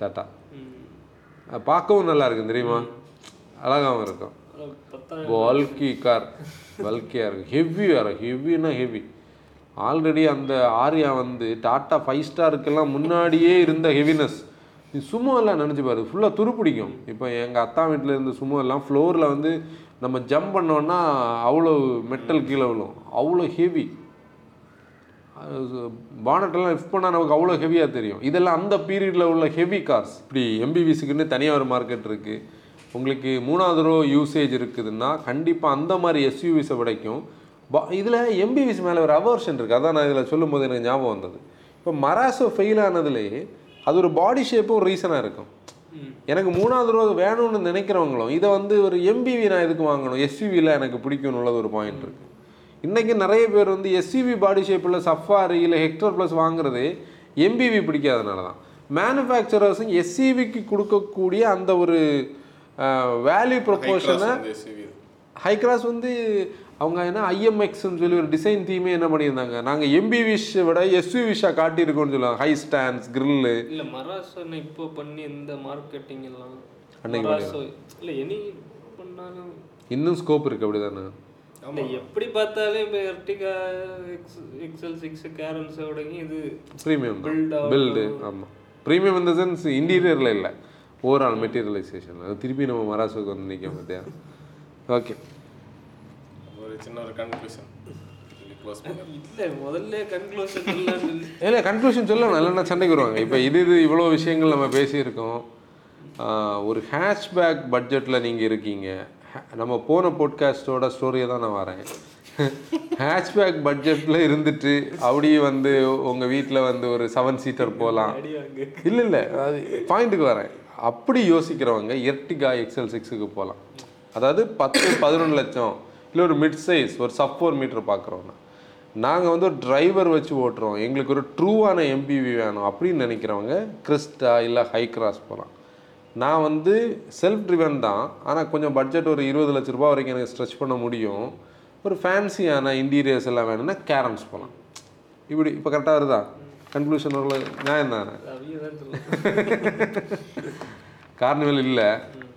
டாட்டா பார்க்கவும் நல்லா இருக்கும் தெரியுமா? அழகாகவும் இருக்கும். பல்கி கார் பல்கியாக இருக்கும். ஹெவியாக இருக்கும் ஹெவினா ஹெவி ஆல்ரெடி அந்த ஆரியா வந்து டாட்டா ஃபைவ் ஸ்டாருக்கெல்லாம் முன்னாடியே இருந்த ஹெவினஸ் நீ சும்மா எல்லாம் நினச்சி பாரு ஃபுல்லாக துருப்பிடிக்கும். இப்போ எங்கள் அத்தா வீட்டில் இருந்த சும்மா எல்லாம் ஃப்ளோரில் வந்து நம்ம ஜம்ப் பண்ணோன்னா அவ்வளோ மெட்டல் கீழே விழும். அவ்வளோ ஹெவி பானட்டெல்லாம் லிஃப்ட் பண்ணால் நமக்கு அவ்வளோ ஹெவியாக தெரியும். இதெல்லாம் அந்த பீரியடில் உள்ள ஹெவி கார்ஸ் இப்படி எம்பிவிஸுக்குன்னு தனியாக ஒரு மார்க்கெட் இருக்குது உங்களுக்கு மூணாவது ரோ யூசேஜ் இருக்குதுன்னா கண்டிப்பாக அந்த மாதிரி எஸ்யூவிஸை விடைக்கும் பா இதில் எம்பிவிஸ் மேலே ஒரு அவர்ஷன் இருக்குது அதான் நான் இதில் சொல்லும்போது எனக்கு ஞாபகம் வந்தது. இப்போ மராசோ ஃபெயில் ஆனதுலேயே அது ஒரு பாடி ஷேப்பும் ஒரு ரீசனாக இருக்கும். எனக்கு மூணாவது ரோ வேணும்னு நினைக்கிறவங்களும் இதை வந்து ஒரு எம்பிவி நான் எதுக்கு வாங்கணும்? எஸ்யூவியில் எனக்கு பிடிக்கும்னு உள்ளது ஒரு பாயிண்ட் இருக்குது இன்றைக்கி நிறைய பேர் வந்து எஸ்யூவி பாடி ஷேப்பில் சஃபாரி இல்லை ஹெக்டர் ப்ளஸ் வாங்குறது எம்பிவி பிடிக்காதனால தான் மேனுஃபேக்சரர்ஸும் எஸ்சிவிக்கு கொடுக்கக்கூடிய அந்த ஒரு வேல்யூ ப்ரொப்போர்ஷனை ஹை கிராஸ் வந்து அவங்க என்ன ஐஎம்எக்ஸ்னு சொல்லி ஒரு டிசைன் தீமே என்ன பண்ணியிருந்தாங்க? நாங்கள் எம்பி விஷ் விட எஸ்யூ விஷா காட்டியிருக்கோம்னு சொல்லுவாங்க. ஹை ஸ்டாண்ட்ஸ் கிரில்லு இல்ல மராசோனை இப்போ பண்ணி இந்த மார்க்கெட்டிங் எல்லாம். அன்னைக்கு இல்ல எனி பண்ணாலும் இன்னும் ஸ்கோப் இருக்குது அப்படி தானே எப்படி பார்த்தாலும் இப்போ எர்டிகா எக்ஸ் எக்ஸல் சிக்ஸ் கேரன்ஸோட இது ப்ரீமியம். பில்டு ஆமாம் ப்ரீமியம் இந்த சென்ஸ் இன்டீரியரில் இல்லை. ஓவரால் மெட்டீரியலைசேஷன் அது திருப்பி நம்ம மராசுக்கு வந்து நிற்க பார்த்தியா ஓகே ஒரு சின்ன ஒரு கன்க்ளூஷன் இல்ல முதல்ல கன்க்ளூஷன் சொல்லணும் இல்லைன்னா சண்டைக்கு வருவாங்க. இப்போ இது இது இவ்வளோ விஷயங்கள் நம்ம பேசியிருக்கோம். ஒரு ஹேஷ்பேக் பட்ஜெட்டில் நீங்கள் இருக்கீங்க. நம்ம போன போட்காஸ்ட்டோட ஸ்டோரியை தான் நான் வரேன். ஹேஷ்பேக் பட்ஜெட்டில் இருந்துட்டு அப்படியே வந்து உங்கள் வீட்டில் வந்து ஒரு செவன் சீட்டர் போகலாம் இல்லை இல்லை. அது பாயிண்ட்டுக்கு வரேன். அப்படி யோசிக்கிறவங்க எர்டிகா எக்ஸல் சிக்ஸுக்கு போகலாம் அதாவது பத்து பதினொன்று லட்சம் இல்லை ஒரு மிட் சைஸ் ஒரு சப் ஃபோர் மீட்டர் பார்க்குறோன்னா நாங்கள் வந்து ஒரு டிரைவர் வச்சு ஓட்டுறோம். எங்களுக்கு ஒரு ட்ரூவான எம்பிவி வேணும் அப்படின்னு நினைக்கிறவங்க கிறிஸ்டா இல்லை ஹை கிராஸ் போகலாம் நான் வந்து செல்ஃப் ட்ரிவன் தான். ஆனால் கொஞ்சம் பட்ஜெட் ஒரு இருபது லட்ச ரூபா வரைக்கும் எனக்கு ஸ்ட்ரெச் பண்ண முடியும். ஒரு ஃபேன்சியான இன்டீரியர்ஸ் எல்லாம் வேணும்னா கேரம்ஸ் போகலாம் இப்படி இப்போ கரெக்டாக வருதா? கன்க்ளூஷன் வரல. நியாயம் தானே கார்னிவல் இல்லை.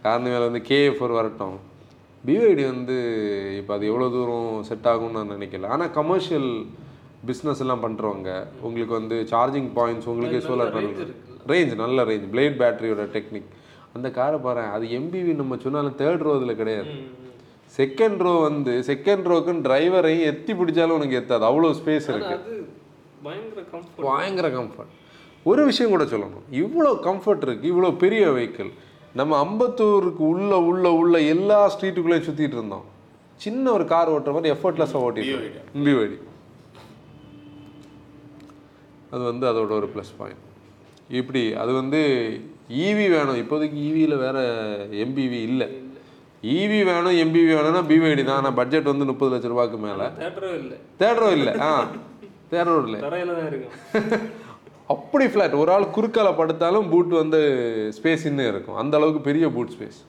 கார்னிவல் வந்து கேஎஃப் ஒரு வரட்டும். பிவைடி வந்து இப்போ அது எவ்வளோ தூரம் செட் ஆகும்னு நான் நினைக்கல. ஆனால் கமர்ஷியல் பிஸ்னஸ் எல்லாம் பண்ணுறவங்க உங்களுக்கு வந்து சார்ஜிங் பாயிண்ட்ஸ் உங்களுக்கே சோலார் பேனல் ரேஞ்ச் நல்ல ரேஞ்ச் பிளேட் பேட்டரியோட டெக்னிக் அந்த காரை பாரு அது எம்பிவி நம்ம சொன்னாலும் தேர்ட் ரோ இதில் கிடையாது. செகண்ட் ரோ வந்து செகண்ட் ரோக்குன்னு டிரைவரையும் எத்தி பிடிச்சாலும் உனக்கு எத்தாது. அவ்வளோ ஸ்பேஸ் இருக்கு. அது பயங்கர கம்ஃபர்ட் பயங்கர கம்ஃபர்ட் ஒரு விஷயம் கூட சொல்லணும். இவ்வளோ கம்ஃபர்ட் இருக்கு இவ்வளோ பெரிய வெஹிக்கிள் நம்ம அம்பத்தூருக்கு உள்ள உள்ள உள்ள எல்லா ஸ்ட்ரீட்டுக்குள்ளேயும் சுற்றிட்டு இருந்தோம். சின்ன ஒரு கார் ஓட்டுற மாதிரி எஃபர்ட்லெஸ்ஸாக ஓட்டிட்டு பிவைடி அது வந்து அதோட ஒரு ப்ளஸ் பாயிண்ட் இப்படி அது வந்து ஈவி வேணும். இப்போதைக்கு ஈவியில் வேற எம்பிவி இல்லை. ஈவி வேணும் எம்பிவி வேணும்னா பிவைடி தான். ஆனால் பட்ஜெட் வந்து முப்பது லட்ச ரூபாய்க்கு மேலே. தேட்டரும் இல்லை. தேடுறோம் இல்லை. ஆ தேடுறோம் இல்லை. அப்படி ஃப்ளாட் ஒரு ஆள் குறுக்கால படுத்தாலும் பூட் வந்து ஸ்பேஸ் இன்னும் இருக்கும். அந்த அளவுக்கு பெரிய பூட் ஸ்பேஸ்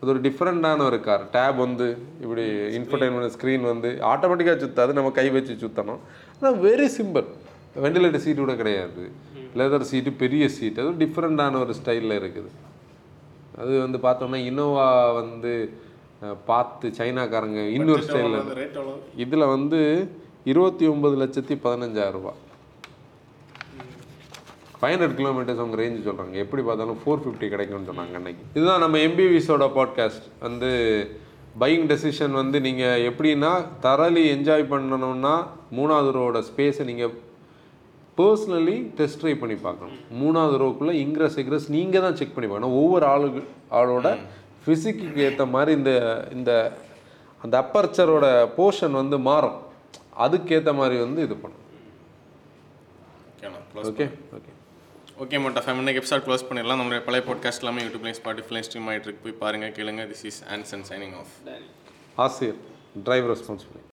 அது ஒரு டிஃப்ரெண்டான ஒரு கார் டேப் வந்து இப்படி இன்ஃபர்டைன்மெண்ட் ஸ்க்ரீன் வந்து ஆட்டோமேட்டிக்காக சுத்தாது. நம்ம கை வச்சு சுத்தணும். ஆனால் வெரி சிம்பிள் வெண்டிலேட்டர் சீட்டு கூட கிடையாது. லெதர் சீட்டு பெரிய சீட் அது டிஃப்ரெண்டான ஒரு ஸ்டைலில் இருக்குது. அது வந்து பார்த்தோம்னா இனோவா வந்து பார்த்து சைனாக்காரங்க இன்னொரு ஸ்டைலில் இதில் வந்து இருபத்தி ஒன்பது லட்சத்தி பதினஞ்சாயிரம் ரூபாய். ஃபைவ் ஹண்ட்ரட் கிலோமீட்டர்ஸ் அவங்க ரேஞ்சு சொல்கிறாங்க எப்படி பார்த்தாலும் ஃபோர் ஃபிஃப்டி கிடைக்கும்னு சொன்னாங்க அன்னைக்கு. இதுதான் நம்ம எம்பிவிஸோட பாட்காஸ்ட் வந்து பையிங் டெசிஷன் வந்து நீங்கள் எப்படின்னா தரலி என்ஜாய் பண்ணணும்னா மூணாவது ரோட ஸ்பேஸை நீங்கள் பர்சனலி டெஸ்ட் ட்ரை பண்ணி பார்க்கணும். மூணாவது ரோக்குள்ளே இங்கிரஸ் எக்ரஸ் நீங்கள் தான் செக் பண்ணி பார்க்கணும். ஒவ்வொரு ஆளுக்கு ஆளோட ஃபிசிக்கு ஏற்ற மாதிரி இந்த இந்த அந்த அப்பர்ச்சரோட போர்ஷன் வந்து மாறும். அதுக்கேற்ற மாதிரி வந்து இது பண்ணும் ஓகே ஓகே ஓகே மோட்டா ஃபேம் இன்னைக்கு எபிசோட் க்ளோஸ் பண்ணிடலாம். நம்மளுடைய பழைய பாட்காஸ்ட் எல்லாமே யூடியூப்லையும் ஸ்பாட்டிஃபைலையும் ஸ்ட்ரீம் ஆகிட்டு இருக்கு. போய் பாருங்க கேளுங்க. This is Anson signing off ஆசிரியர் டிரைவ் ரெஸ்பான்சிபிலிட்டி